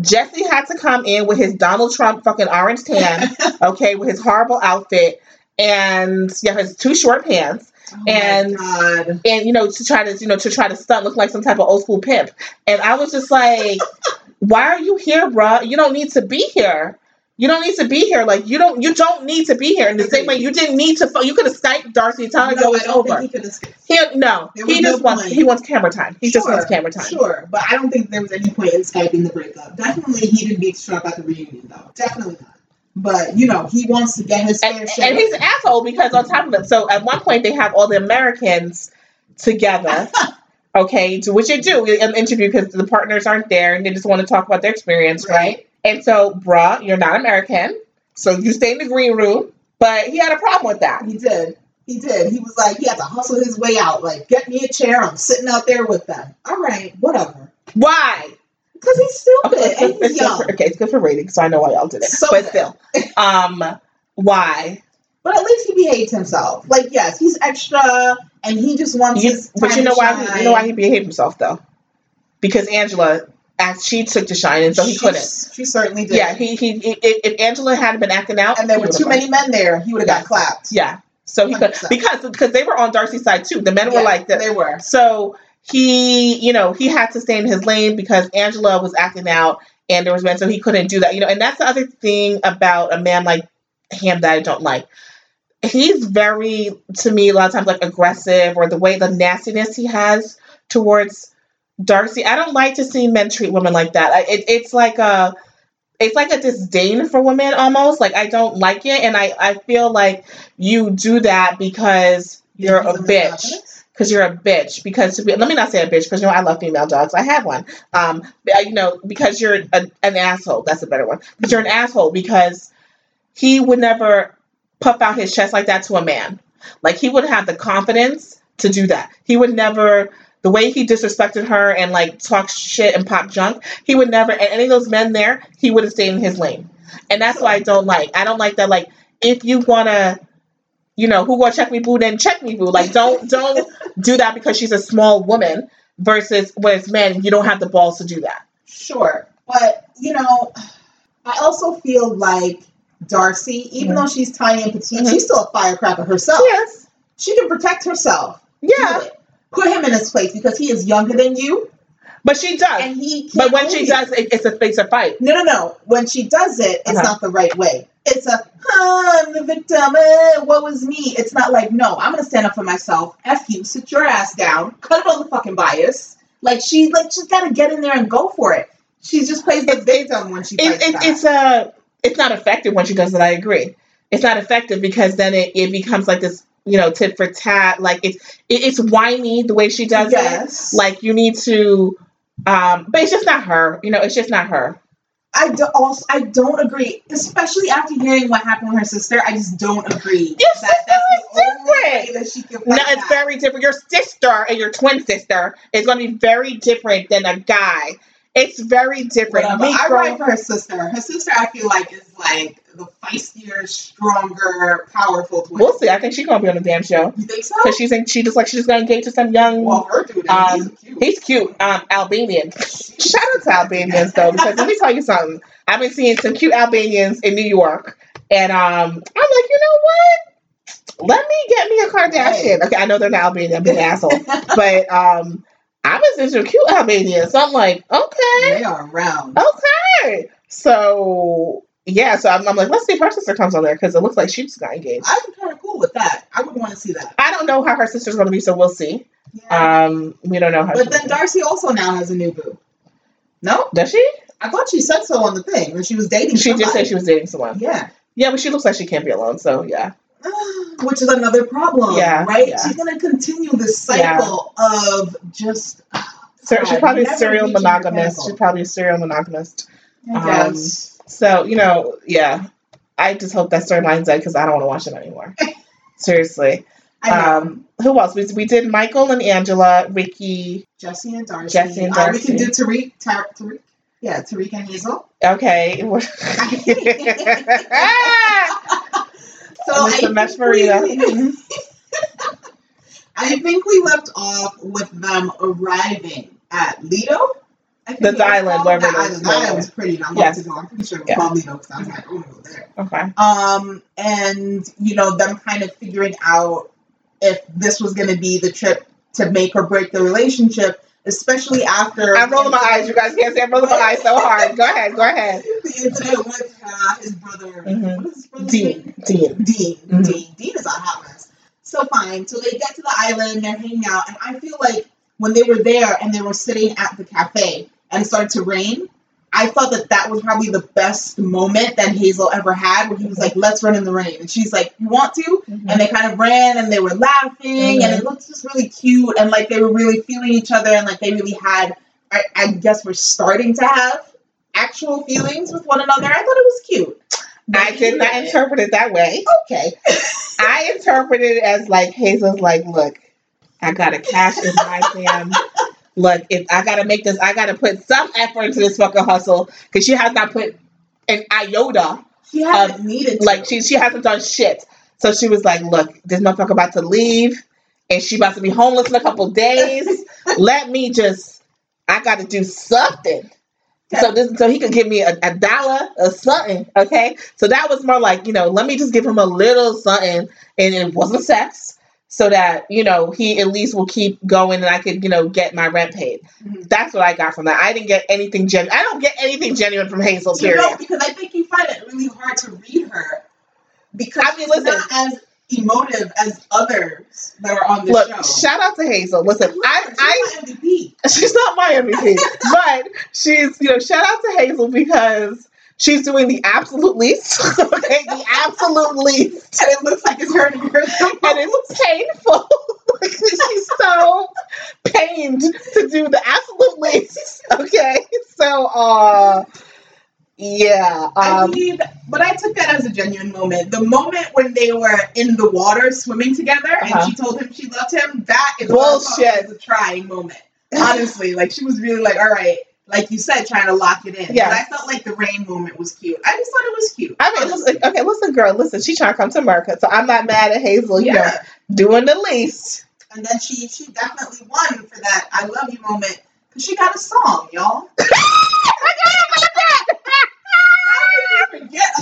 Jesse had to come in with his Donald Trump fucking orange tan, okay, with his horrible outfit and yeah, his two short pants, Oh And- and you know, to try to you know to try to stunt look like some type of old school pimp. And I was just like, why are you here, bruh? You don't need to be here. You don't need to be here. Like you don't you don't need to be here. In the same way, you didn't need to. You could have Skyped Darcy, tell her No, it's over. he. He no, he just no wants point. he wants camera time. He just wants camera time. Sure, but I don't think there was any point in Skyping the breakup. Definitely, he didn't beat Trump at the reunion, though. Definitely not. But you know, he wants to get his And, fair share. and he's an asshole because on top of it, so at one point they have all the Americans together. Okay, to which you do in an interview because the partners aren't there and they just want to talk about their experience, right? Right. And so, bruh, you're not American, so you stay in the green room. But he had a problem with that. He did. He did. He was like, he had to hustle his way out. Like, get me a chair. I'm sitting out there with them. All right, whatever. Why? Because he's stupid Okay, and he's young. for, okay, it's good for ratings, so I know why y'all did it. So but good. still, um, why? But at least he behaved himself. Like, yes, he's extra, and he just wants You, his. but you know why? He, you know why he behaved himself though, because Angela, as she took to shine, and so he She- couldn't. She certainly did. Yeah, he he. If, if Angela hadn't been acting out, and there were too many men there. He would have got clapped. Yeah, so he could 100%. because because they were on Darcy's side too. The men were Yeah, like that. They were. So he, you know, he had to stay in his lane because Angela was acting out, and there was men, so he couldn't do that. You know, and that's the other thing about a man like him that I don't like. He's very, to me, a lot of times like aggressive, or the way the nastiness he has towards Darcy. I don't like to see men treat women like that. I, it, it's like a, it's like a disdain for women almost. Like I don't like it, and I I feel like you do that because you're a bitch because you're a bitch. Because to be, let me not say a bitch because you know I love female dogs. I have one. Um, you know because you're a, an asshole. That's a better one. Because you're an asshole because he would never puff out his chest like that to a man. Like he would have the confidence to do that. He would never. The way he disrespected her and like talk shit and pop junk, he would never. And any of those men there, he would have stayed in his lane. And that's what I don't like. I don't like that. Like if you wanna you know, who gonna check me boo, then check me boo. Like don't don't do that because she's a small woman versus when it's men, you don't have the balls to do that. Sure. But, you know, I also feel like Darcy, even Mhm. though she's tiny and petite, Mhm. she's still a firecracker herself. Yes. She can protect herself. Yeah. Put him in his place because he is younger than you But she does. and he But when she does, it, it's a it's a fight. No, no, no. When she does it, it's Uh-huh. not the right way. It's a, "Ah, I'm the victim. Eh, what was me? It's not like, no, I'm gonna stand up for myself. F you, sit your ass down, cut it on the fucking bias. Like she, like she's gotta get in there and go for it. She just plays the victim when she It, it, it's uh it's not effective when she does it. I agree. It's not effective because then it, it becomes like this, you know, tit for tat. Like it's it's whiny the way she does it. Like you need to, um, but it's just not her. You know, it's just not her. I do, also I don't agree, especially after hearing what happened with her sister. I just don't agree. Your that that's is different. that she can No, it's back. very different. Your sister and your twin sister is going to be very different than a guy. It's very different. Whatever. I ride for her sister. Her sister, I feel like, is like the feistier, stronger, powerful twin. We'll see. I think she's gonna be on the damn show You think so? because she's in, she just like she's gonna engage to some young. well, her dude, Um, he's cute. He's cute. Um, Albanian. Shout out to Albanians though, because let me tell you something. I've been seeing some cute Albanians in New York, and um, I'm like, you know what? Let me get me a Kardashian. Okay, I know they're not Albanian. I'm an asshole, but um, Seeing some cute Albanians. I'm like, okay, they are round. okay. So yeah, so I'm, I'm like, let's see if her sister comes on there because it looks like she's got engaged. I'm kind of cool with that. I would want to see that. I don't know how her sister's gonna be, so we'll see. Yeah. Um, we don't know how. but then Darcy also now has a new boo. No, does she? I thought she said so on the thing when she was dating. She just somebody. said she was dating someone. Yeah. Yeah, but she looks like she can't be alone. So yeah, Which is another problem, Yeah, right? yeah. She's gonna continue this cycle of just. so she's probably a serial monogamist. She's probably a serial monogamist. Um. So you know, yeah, I just hope that storyline's dead because I don't want to watch it anymore. Seriously. I know. Um, who else? We, we did Michael and Angela, Ricky. Jesse and Darcy. Jesse and Uh, we can do Tarik. Tar- Tarik. Yeah, Tarik and Hazel. Okay. So Mr. I think, Mesh Marita. I think we left off with them arriving at Lido. The island, wherever the it is. island. That island was pretty not long Yes. to go. I'm pretty sure it was Yeah. called Lido because I was like, I want to go there. okay. Um, and you know them kind of figuring out if this was going to be the trip to make or break the relationship, especially after I'm rolling my eyes. You guys can't see. I'm rolling my eyes so hard. Go ahead. Go ahead. The incident with uh, his brother, Mhm. what is his brother's name? Dean. Dean. Dean. Mhm. Dean. Dean is a hot mess. So fine. So they get to the island, they're hanging out, and I feel like when they were there and they were sitting at the cafe and it started to rain, I thought that that was probably the best moment that Hazel ever had, where he was like, "Let's run in the rain," and she's like, "You want to?" Mm-hmm. And they kind of ran and they were laughing, and it mm-hmm. looked just really cute, and like they were really feeling each other, and like they really had, I, I guess, we're starting to have actual feelings with one another. I thought it was cute. I did not interpret it that way. Okay. I interpreted it as like Hazel's like, look, I got a cash in my damn. Look, if I gotta make this, I gotta put some effort into this fucking hustle because she has not put an iota. She hasn't needed to. Like she she hasn't done shit. So she was like, look, this motherfucker about to leave, and she about to be homeless in a couple days. Let me just, I gotta do something. So this, so he could give me a, a dollar or something, okay? So that was more like, you know, let me just give him a little something, and it wasn't sex, so that you know he at least will keep going, and I could, you know, get my rent paid. Mhm. That's what I got from that. I didn't get anything gen. I don't get anything genuine from Hazel. you know, because I think you find it really hard to read her because I mean, she's listen. not as emotive as others that are on the Look, show. shout out to Hazel. Listen, I, I, She's my MVP. she's not my MVP, but she's, you know, shout out to Hazel because she's doing the absolute least. okay, the absolute least. and it looks like it's hurting her. And it's painful. Like, she's so pained to do the absolute least. Okay, so, uh, yeah. I Um, mean, but I took that as a genuine moment. The moment when they were in the water swimming together Uh-huh. and she told him she loved him, that is I Bullshit. a trying moment. Honestly, like she was really like, all right, like you said, trying to lock it in. Yeah. But I felt like the rain moment was cute. I just thought it was cute. I mean, listen, okay, listen, girl, listen. She trying to come to America, so I'm not mad at Hazel. You know, yeah. doing the least. And then she she definitely won for that I love you moment because she got a song, y'all. How did you forget?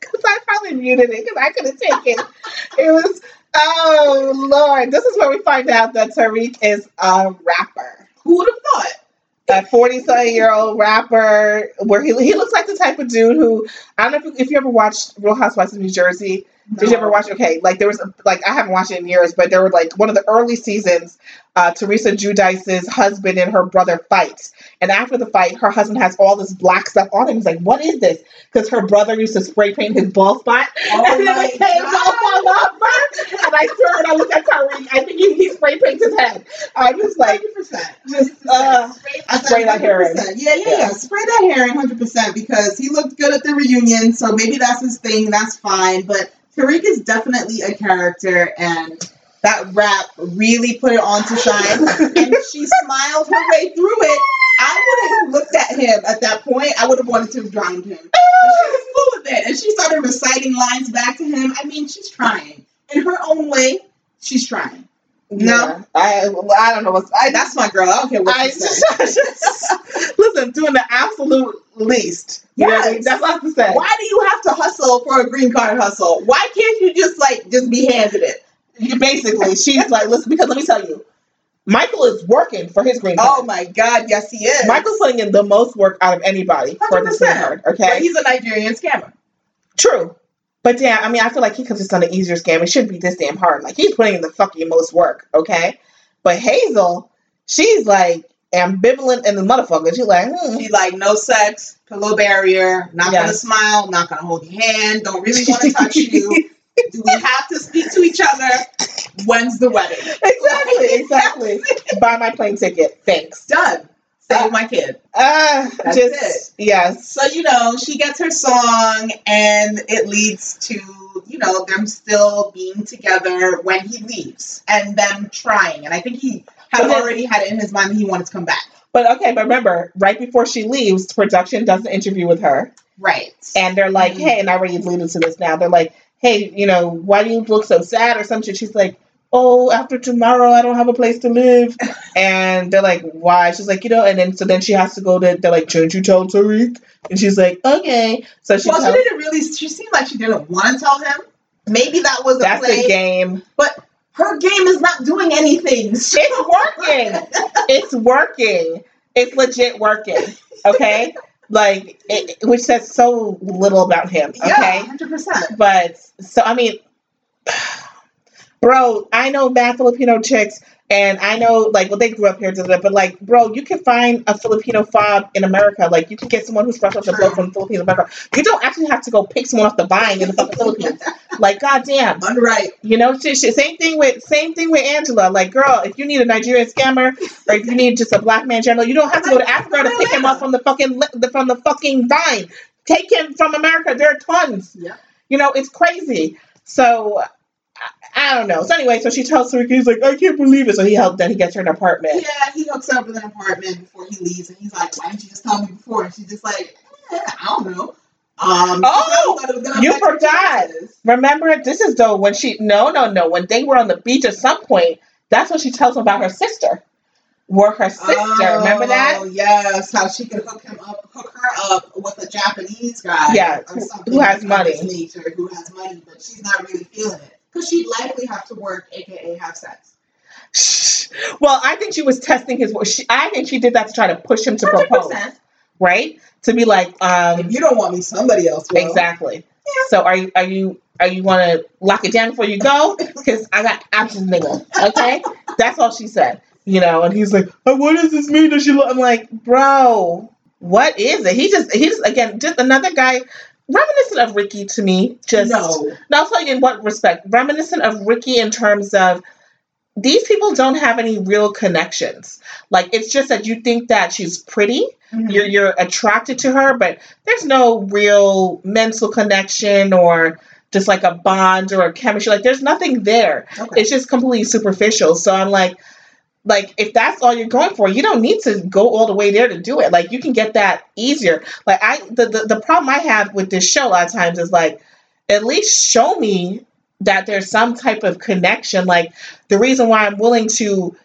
Because I probably muted it because I couldn't take it. It was, oh Lord. This is where we find out that Tarik is a rapper. Who would have thought? A forty-seven-year-old rapper where he, he looks like the type of dude who, I don't know if if you ever watched Real Housewives of New Jersey. Did you ever No. watch? Okay, like there was like I haven't watched it in years, but there were like one of the early seasons. Uh, Teresa Giudice's husband and her brother fight, and after the fight, her husband has all this black stuff on him. He's like, "What is this?" Because her brother used to spray paint his bald spot, Oh and then it came all over. And I swear, when I look at Tarik, I think he, he spray paints his head. I'm just like, 100%. just uh, I spray that hair in. 100%. Yeah, yeah, yeah. Spray that hair in 100% because he looked good at the reunion, so maybe that's his thing. That's fine. But Tarik is definitely a character, and that rap really put it on to shine. and she smiled her way through it. I would have looked at him at that point. I would have wanted to have drowned him. But she was cool with it, and she started reciting lines back to him. I mean, she's trying in her own way. She's trying. No. yeah. I I don't know what's I That's my girl. I don't care what I you say. just, just listen, doing the absolute least. You know what I mean? Yes. That's all I have to say. Why do you have to hustle for a green card hustle? Why can't you just like just be handed it? You basically, she's like, listen, because let me tell you, Michael is working for his green card. Oh my God, yes he is. Michael's putting in the most work out of anybody for this green 100%. card. But Okay, he's a Nigerian scammer. true. But damn, I mean, I feel like he could have just done an easier scam. It shouldn't be this damn hard. Like he's putting in the fucking most work. Okay, but Hazel, she's like ambivalent and the motherfucker. She's like, hmm. She's like, no sex, pillow barrier, not gonna smile, not gonna hold your hand, don't really want to touch you. Do we have to speak to each other? When's the wedding? exactly, exactly. Buy my plane ticket. Thanks. Done. Save my kid. Uh, That's just yes. So, you know, she gets her song and it leads to, you know, them still being together when he leaves and them trying. And I think he had already had it in his mind that he wanted to come back. But okay, but remember, right before she leaves, production does an interview with her, Right. and they're like, Mhm. "Hey," and I already alluded to this now. They're like, "Hey, you know, why do you look so sad or some shit?" She's like, "Oh, after tomorrow, I don't have a place to live," and they're like, "Why?" She's like, "You know," and then so then she has to go to. They're like, "Shouldn't you tell Tarik?" And she's like, "Okay." So she well, tells. she didn't really, she seemed like she didn't want to tell him. Maybe that was a That's play. the game. But her game is not doing anything. It's working. it's working. It's legit working. Okay, like it, which says so little about him. Okay, Yeah, 100%. but so I mean, bro, I know bad Filipino chicks, and I know like well they grew up here, da, da, but like, bro, you can find a Filipino fob in America. Like, you can get someone who's fresh off the boat from the Philippines, You don't actually have to go pick someone off the vine in the fucking Philippines. Like, goddamn. Unright. You know, shit, shit. Same thing with same thing with Angela. Like, girl, if you need a Nigerian scammer or if you need just a black man general, you don't have to go to Africa to pick him up from the fucking from the fucking vine. Take him from America. There are tons. Yeah. You know, it's crazy. So I, don't know. So anyway, so she tells Tarik, he's like, I can't believe it. So he helped. Then he gets her an apartment. Yeah, he hooks up with an apartment before he leaves, and he's like, "Why didn't you just tell me before?" And she's just like, eh, "I don't know." Um, Oh, gonna you forgot. Remember, this is though when she no no no when they were on the beach at some point. That's when she tells him about her sister. Were her sister? remember that? Oh, Yes, how she could hook him up, hook her up with a Japanese guy. Yeah, who has money. Nature, who has money, but she's not really feeling it because she'd likely have to work, aka have sex. Well, I think she was testing his. She, I think she did that to try to push him to propose, 100%. right? To be like, um, If you don't want me, somebody else will. exactly. So are you are you are you want to lock it down before you go? Because I got options, nigga. Okay, that's all she said. You know, and he's like, oh, "What does this mean?" Does she? Lo-? I'm like, bro, what is it? He just he just again just another guy reminiscent of Ricky to me. Just no. Now, I'll tell you in what respect. Reminiscent of Ricky in terms of these people don't have any real connections. Like it's just that you think that she's pretty, Mhm. you're you're attracted to her, but there's no real mental connection or just like a bond or a chemistry. Like there's nothing there. Okay. It's just completely superficial. So I'm like, like if that's all you're going for, you don't need to go all the way there to do it. Like you can get that easier. Like I the the, the problem I have with this show a lot of times is like at least show me that there's some type of connection. Like the reason why I'm willing to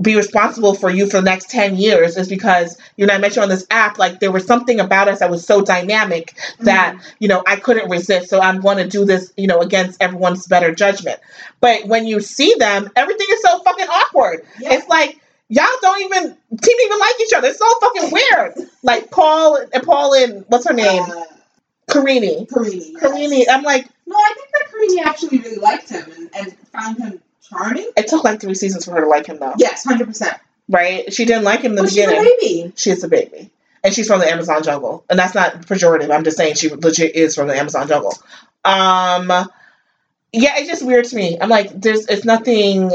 be responsible for you for the next 10 years is because you know I met you on this app like there was something about us that was so dynamic that Mhm. you know I couldn't resist so I'm going to do this you know against everyone's better judgment but when you see them everything is so fucking awkward Yeah. it's like y'all don't even didn't even like each other it's so fucking weird like Paul and Paul and what's her name Uh, Karini Karini. yes. Karini I'm like No, I think that Karini actually really liked him and, and found him charming. it took like three seasons for her to like him though Yes, hundred percent. right she didn't like him in the But she's a beginning baby. She's a baby. And she's from the Amazon jungle. And that's not pejorative. I'm just saying she legit is from the Amazon jungle. Um yeah, it's just weird to me. I'm like, there's it's nothing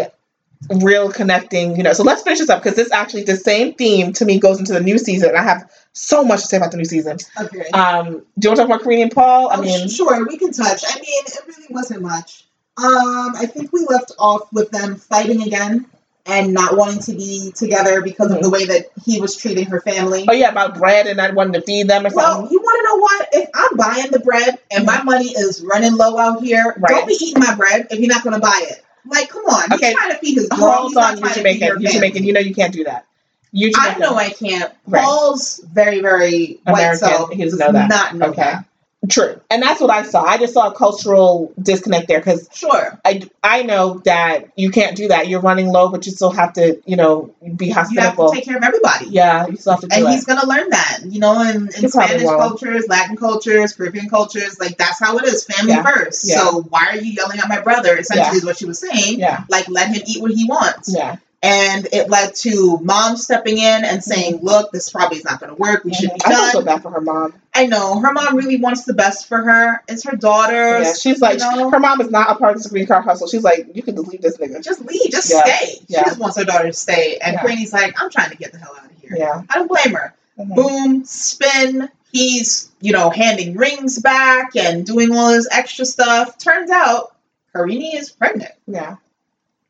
real connecting, you know. So let's finish this up because this actually the same theme to me goes into the new season. And I have so much to say about the new season. Okay. Um, do you want to talk about Karini and Paul? I Oh, mean, sure, we can touch. I mean, it really wasn't much. Um, I think we left off with them fighting again and not wanting to be together because of Mhm. the way that he was treating her family. oh yeah, about bread and not wanting to feed them or Well, something. you want to know what? If I'm buying the bread and my money is running low out here, Right. don't be eating my bread if you're not going to buy it. Like, come on. He's Okay. trying to feed his girl. Hold He's on, you trying to feed Jamaican. You. Jamaican, you know you can't do that. You I know I can't. Right. Paul's very, very white American. self He doesn't does know that. not know Okay. that. True. And that's what I saw. I just saw a cultural disconnect there because Sure. I, I know that you can't do that. You're running low, but you still have to, you know, be You have to hospitable. take care of everybody. yeah, you still have to and it. he's gonna learn that, you know, in, in Spanish cultures, Latin cultures, Caribbean cultures, like that's how it is, family Yeah. first. Yeah. So why are you yelling at my brother? Essentially, Yeah. is what she was saying. yeah, Like, let him eat what he wants. yeah. And it led to mom stepping in and saying, "Look, this probably is not going to work. We should be Mhm. I feel so bad for her mom. I know her mom really wants the best for her. It's her daughter. Yeah, she's like, you know? her mom is not a part of this green card hustle. She's like, you can leave this nigga. just leave, just Yeah. stay. She just wants her daughter to stay. And Yeah. Like, "I'm trying to get the hell out of here." Yeah. I don't blame her. Mhm. boom, spin. He's, you know, handing rings back and doing all this extra stuff. Turns out Karini is pregnant. Yeah.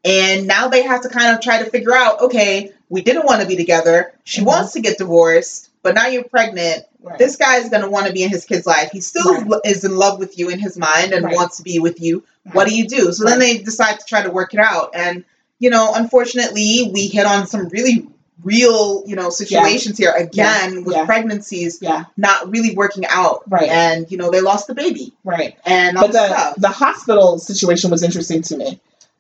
And now they have to kind of try to figure out okay, we didn't want to be together. She Mhm. wants to get divorced, but now you're pregnant. Right. This guy is going to want to be in his kid's life. He still Right. is in love with you in his mind and Right. wants to be with you. What do you do? So then they decide to try to work it out. And, you know, unfortunately, we hit on some really real, you know, situations here again with Yeah. pregnancies Yeah. not really working out. Right. And, you know, they lost the baby Right. and But the stuff. the hospital situation was interesting to me.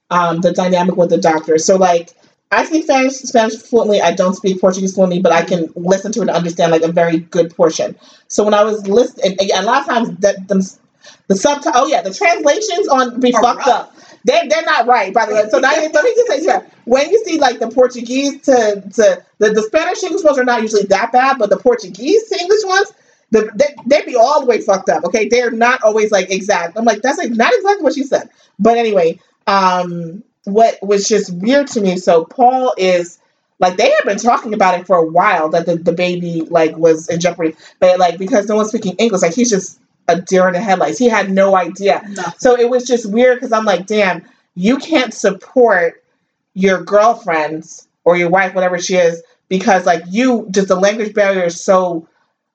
Um, the dynamic with the doctor. So like I speak Spanish, Spanish fluently. I don't speak Portuguese fluently, but I can listen to it and understand like a very good portion. So when I was listening, a lot of times that the, the subtitle, oh yeah, the translations on be fucked up. They're, they're not right, by the way. So now let me just say that when you see like the Portuguese to to the, the Spanish English ones are not usually that bad, but the Portuguese to English ones, the, they they be all the way fucked up. Okay, they're not always like exact. I'm like that's like not exactly what she said. But anyway, um, what was just weird to me. So Paul is like they had been talking about it for a while that the, the baby like was in jeopardy, but like because no one's speaking English, like he's just a deer in the headlights. He had no idea. No. So it was just weird because I'm like, damn, you can't support your girlfriends or your wife, whatever she is, because like you just the language barrier is so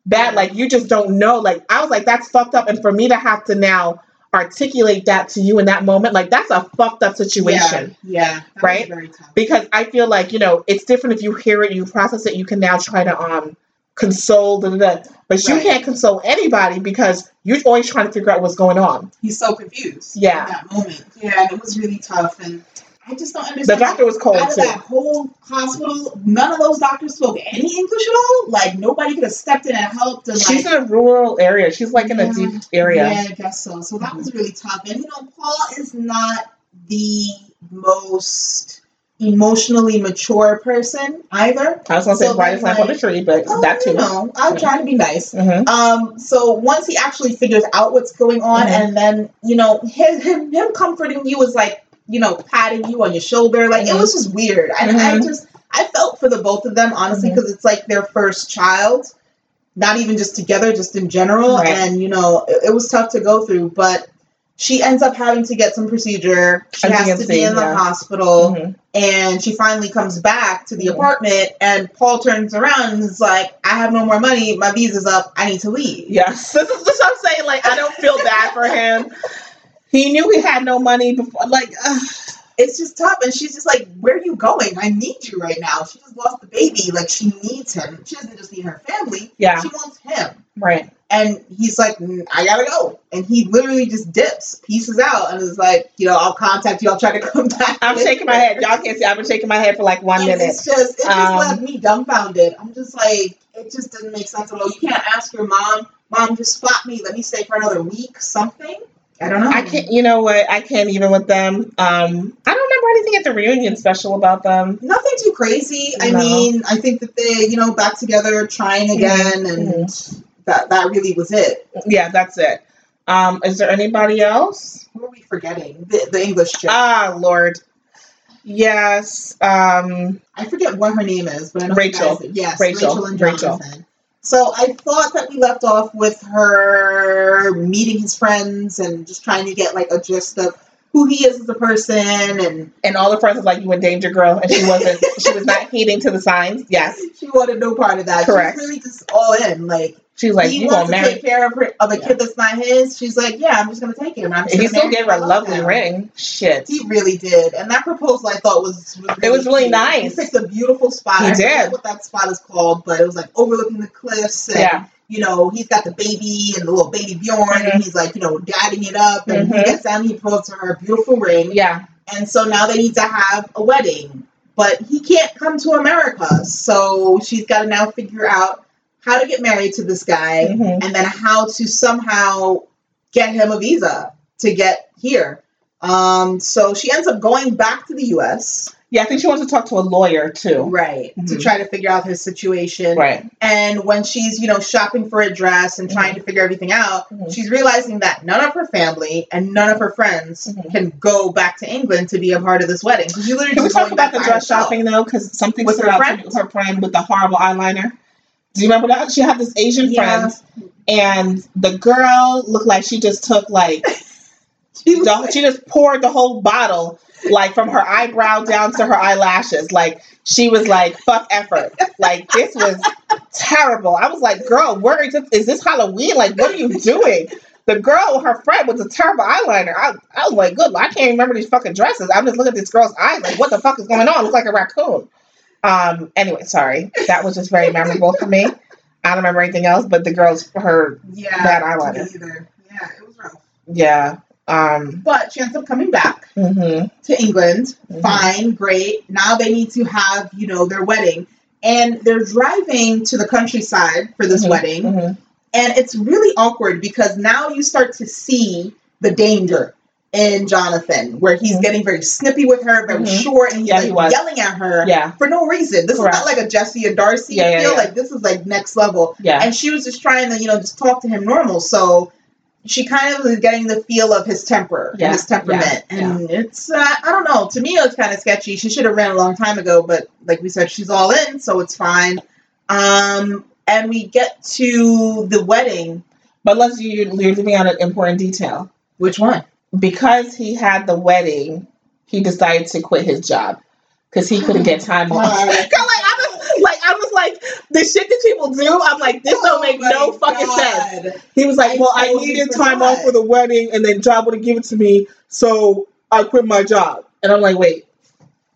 bad. Like you just don't know. Like I was like, that's fucked up. And for me to have to now articulate that to you in that moment, like that's a fucked up situation. Yeah, yeah Right? Because I feel like, you know, it's different if you hear it, you process it, you can now try to um console da, da, da. but you can't console anybody because you're always trying to figure out what's going on. He's so confused. Yeah. That moment. Yeah, and it was really tough. And I just don't The understand. doctor was cold out of too. that whole hospital, none of those doctors spoke any English at all. Like nobody could have stepped in and helped. And She's like, in a rural area. She's like in a deep area. Yeah, I guess so. So that was really tough. And you know, Paul is not the most emotionally mature person either. I was gonna say So then, lamp on the like, tree, but Oh, that too. You know, I'm Yeah. trying to be nice. hmm Um, so once he actually figures out what's going on, Mhm. and then you know him, him him comforting you is like you know patting you on your shoulder, like it Mhm. was just weird. And I Mhm. just I felt for the both of them honestly because it's like their first child, not even just together, just in general. Right. And you know it, it was tough to go through, but she ends up having to get some procedure. She has to be in the yeah. hospital, Mhm. and she finally comes back to the Mhm. apartment. And Paul turns around and is like, "I have no more money. My visa's up. I need to leave." Yes, this is, this is what I'm saying. Like, I don't feel bad for him. He knew he had no money before. Like. It's just tough, and she's just like, "Where are you going? I need you right now." She just lost the baby. Like she needs him. She doesn't just need her family. yeah, She wants him. right. And he's like, "Mm, I gotta go. And he literally just dips, pieces out, and is like, you know, I'll contact you. I'll try to come back. I'm shaking my head. Y'all can't see. I've been shaking my head for like one And minute. It's just, it just Um, left me dumbfounded. I'm just like, it just doesn't make sense at all. You can't ask your mom, mom, just spot me. Let me stay for another week, something. I don't know. I can't. You know what? I can't even with them. Um, I don't remember anything at the reunion special about them. Nothing too crazy. I mean, I think that they, you know, back together, trying again, and that that really was it. Yeah, that's it. Um, is there anybody else? Who are we forgetting? The, the English chick. Ah, Lord. Yes. Um, I forget what her name is, but I know the Rachel. Yes, Rachel. Rachel, and Rachel. So I thought that we left off with her meeting his friends and just trying to get like a gist of who he is as a person and and all the friends was like, "You in danger, girl," and she wasn't. she was not heeding to the signs. Yes, she wanted no part of that. Correct. She's really just all in. Like, she was like, he "You wants gonna marry?" take care of, her, of a Yeah. kid that's not his. She's like, yeah, I'm just gonna take him. I'm just And he still gave her a love lovely him. ring. Shit. He really did, and that proposal I thought was, was really It was really cute. nice. He picked a beautiful spot. He I did. what that spot is called, but it was like overlooking the cliffs. And, Yeah. You know, he's got the baby and the little baby Bjorn, Mhm. and he's like, you know, dadding it up, and Mhm. he gets down, he to her a beautiful ring, Yeah. and so now they need to have a wedding, but he can't come to America, so she's got to now figure out how to get married to this guy, Mhm. and then how to somehow get him a visa to get here. Um, so she ends up going back to the U.S. Yeah. I think she wants to talk to a lawyer too. right to Mhm. try to figure out his situation. Right. And when she's, you know, shopping for a dress and trying to figure everything out, Mhm. she's realizing that none of her family and none of her friends Mhm. can go back to England to be a part of this wedding. You literally Can we talk about the dress shopping though? Because something With her friend? her friend with the horrible eyeliner. Do you remember that? She had this Asian Yeah. friend, and the girl looked like she just took like She the, like- she just poured the whole bottle like from her eyebrow down to her eyelashes. Like she was like fuck effort. Like this was terrible. I was like girl where is this, is this halloween? Like what are you doing? The girl her friend with the terrible eyeliner. I, I was like good i can't remember these fucking dresses. I'm just looking at this girl's eyes like what the fuck is going on? Looks like a raccoon um anyway sorry that was just very memorable for me i don't remember anything else but the girl's her yeah, bad eyeliner. either. Yeah, it was rough. yeah um But she ends up coming back mhm, to England. mhm. Fine, great. Now they need to have, you know, their wedding. And they're driving to the countryside for this Mhm, wedding. mhm. And it's really awkward because now you start to see the danger in Jonathan, where he's Mhm. getting very snippy with her, very Mhm. short, and he's Yeah, he like was. yelling at her yeah for no reason. This Correct. is not like a Jesse and Darcy Yeah, yeah, feel. Like this is like next level. yeah And she was just trying to, you know, just talk to him normal. So she kind of was getting the feel of his temper, Yeah, and his temperament. and it's, uh, I don't know. To me, it was kind of sketchy. She should have ran a long time ago, but like we said, she's all in, so it's fine. Um, and we get to the wedding. But let's you you're leaving out an important detail. Which one? Because he had the wedding, he decided to quit his job because he couldn't get time off. Like I was like I was like the shit that people do. I'm like this don't oh make Oh no my fucking God. sense. He was like, I well, I needed time off for the wedding, and then job wouldn't give it to me, so I quit my job. And I'm like, wait,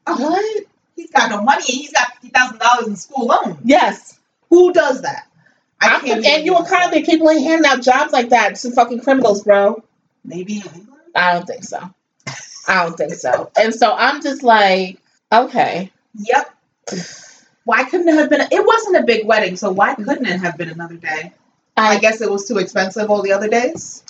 what? He's got no money, and he's got fifty thousand dollars in school loan. Yes. Who does that? I'm, can't and you were kind of people ain't handing out jobs like that to fucking criminals, bro. Maybe. I don't think so. I don't think so. And so I'm just like, okay. Yep. Why couldn't it have been? It wasn't a big wedding, so why couldn't it have been another day? I I, guess it was too expensive all the other days.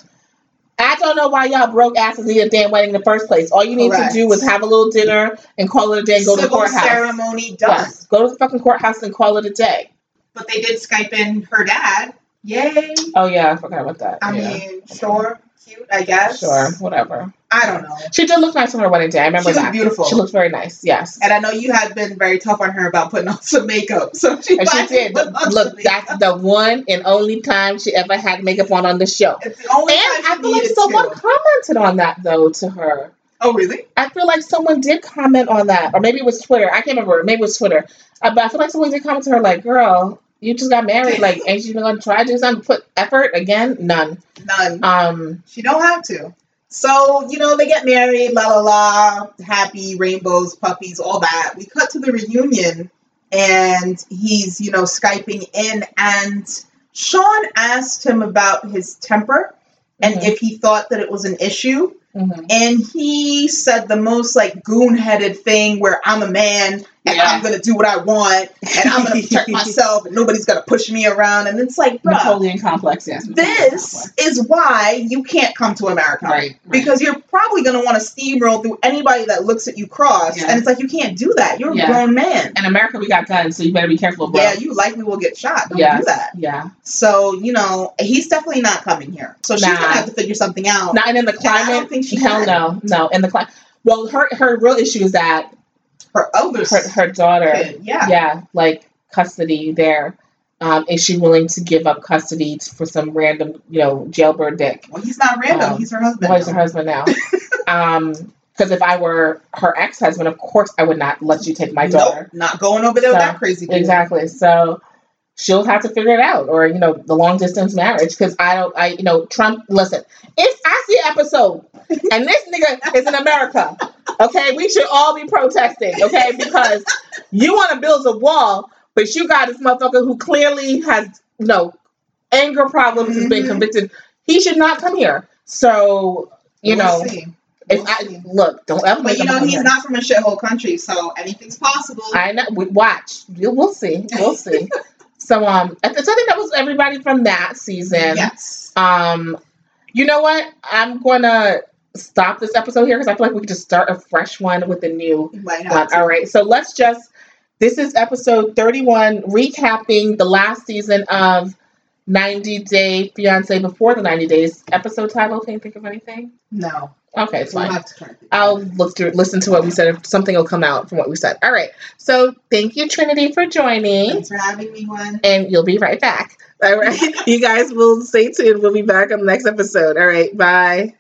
I don't know why y'all broke asses need a damn wedding in the first place. All you need Correct. to do is have a little dinner and call it a day and go to the Civil courthouse. ceremony done. Yes. Go to the fucking courthouse and call it a day. But they did Skype in her dad. Yay. Oh yeah, I forgot about that. I yeah. mean, sure, cute, I guess. sure, whatever. I don't know. She did look nice on her wedding day. I remember She that. beautiful. She looked very nice. Yes. And I know you had been very tough on her about putting on some makeup. So she, And she did. Look, that's the one and only time she ever had makeup on on the show. It's the only And time I feel like someone to. commented on that though to her. Oh, really? I feel like someone did comment on that, or maybe it was Twitter. I can't remember. Maybe it was Twitter. Uh, but I feel like someone did comment to her, like, "Girl, you just got married. Like, ain't you gonna try to do something? Put effort again? None. None. Um, She don't have to. So, you know, they get married, la la la, happy, rainbows, puppies, all that. We cut to the reunion and he's, you know, Skyping in and Sean asked him about his temper and Mhm. if he thought that it was an issue. mhm. And he said the most like goon headed thing where I'm a man and Yeah. I'm gonna do what I want and I'm gonna protect myself and nobody's gonna push me around. And it's like, bro, Napoleon complex. Yes. Napoleon this complex. is why you can't come to America. right, right. Because you're probably going to want to steamroll through anybody that looks at you cross. Yeah. And it's like, you can't do that. You're Yeah. a grown man. in America we got guns, so you better be careful, bro. Yeah, you likely will get shot. Don't Yes, do that. Yeah. So, you know, he's definitely not coming here. So she's Nah. going to have to figure something out. Not in the Yeah, I don't climate. think she Hell can. no, no. In the climate. Well, her her real issue is that Her eldest her her daughter. kid, yeah. yeah, like custody there. Um, is she willing to give up custody for some random, you know, jailbird dick? Well, he's not random. Um, he's her husband. Who is her husband now? um, because if I were her ex husband, of course I would not let you take my daughter. Nope, not going over there with So, that crazy dude. Exactly. So she'll have to figure it out, or you know, the long distance marriage. Because I don't, I you know, Trump. Listen, if I see an episode and this nigga is in America, okay, we should all be protesting, okay, because you want to build a wall, but you got this motherfucker who clearly has you know anger problems, has been Mhm. convicted. He should not come here. So you We'll know, see. if I look, don't ever. But you know, he's not from a shithole country, so anything's possible. I know. We watch. We'll see. We'll see. so um, so I think that was everybody from that season. yes. Um, you know what? I'm gonna stop this episode here because I feel like we could just start a fresh one with the new one. Uh, to. All right. So let's just. This is episode 31, recapping the last season of 90 Day Fiance before the 90 days. Episode title. Can you think of anything? No. Okay, it's We'll fine. have to try to think. I'll look through, listen to what we said. If something will come out from what we said. All right. So thank you, Trinity, for joining, Thanks for having me, Gwen. and you'll be right back. All right. you guys will stay tuned. We'll be back on the next episode. All right. Bye.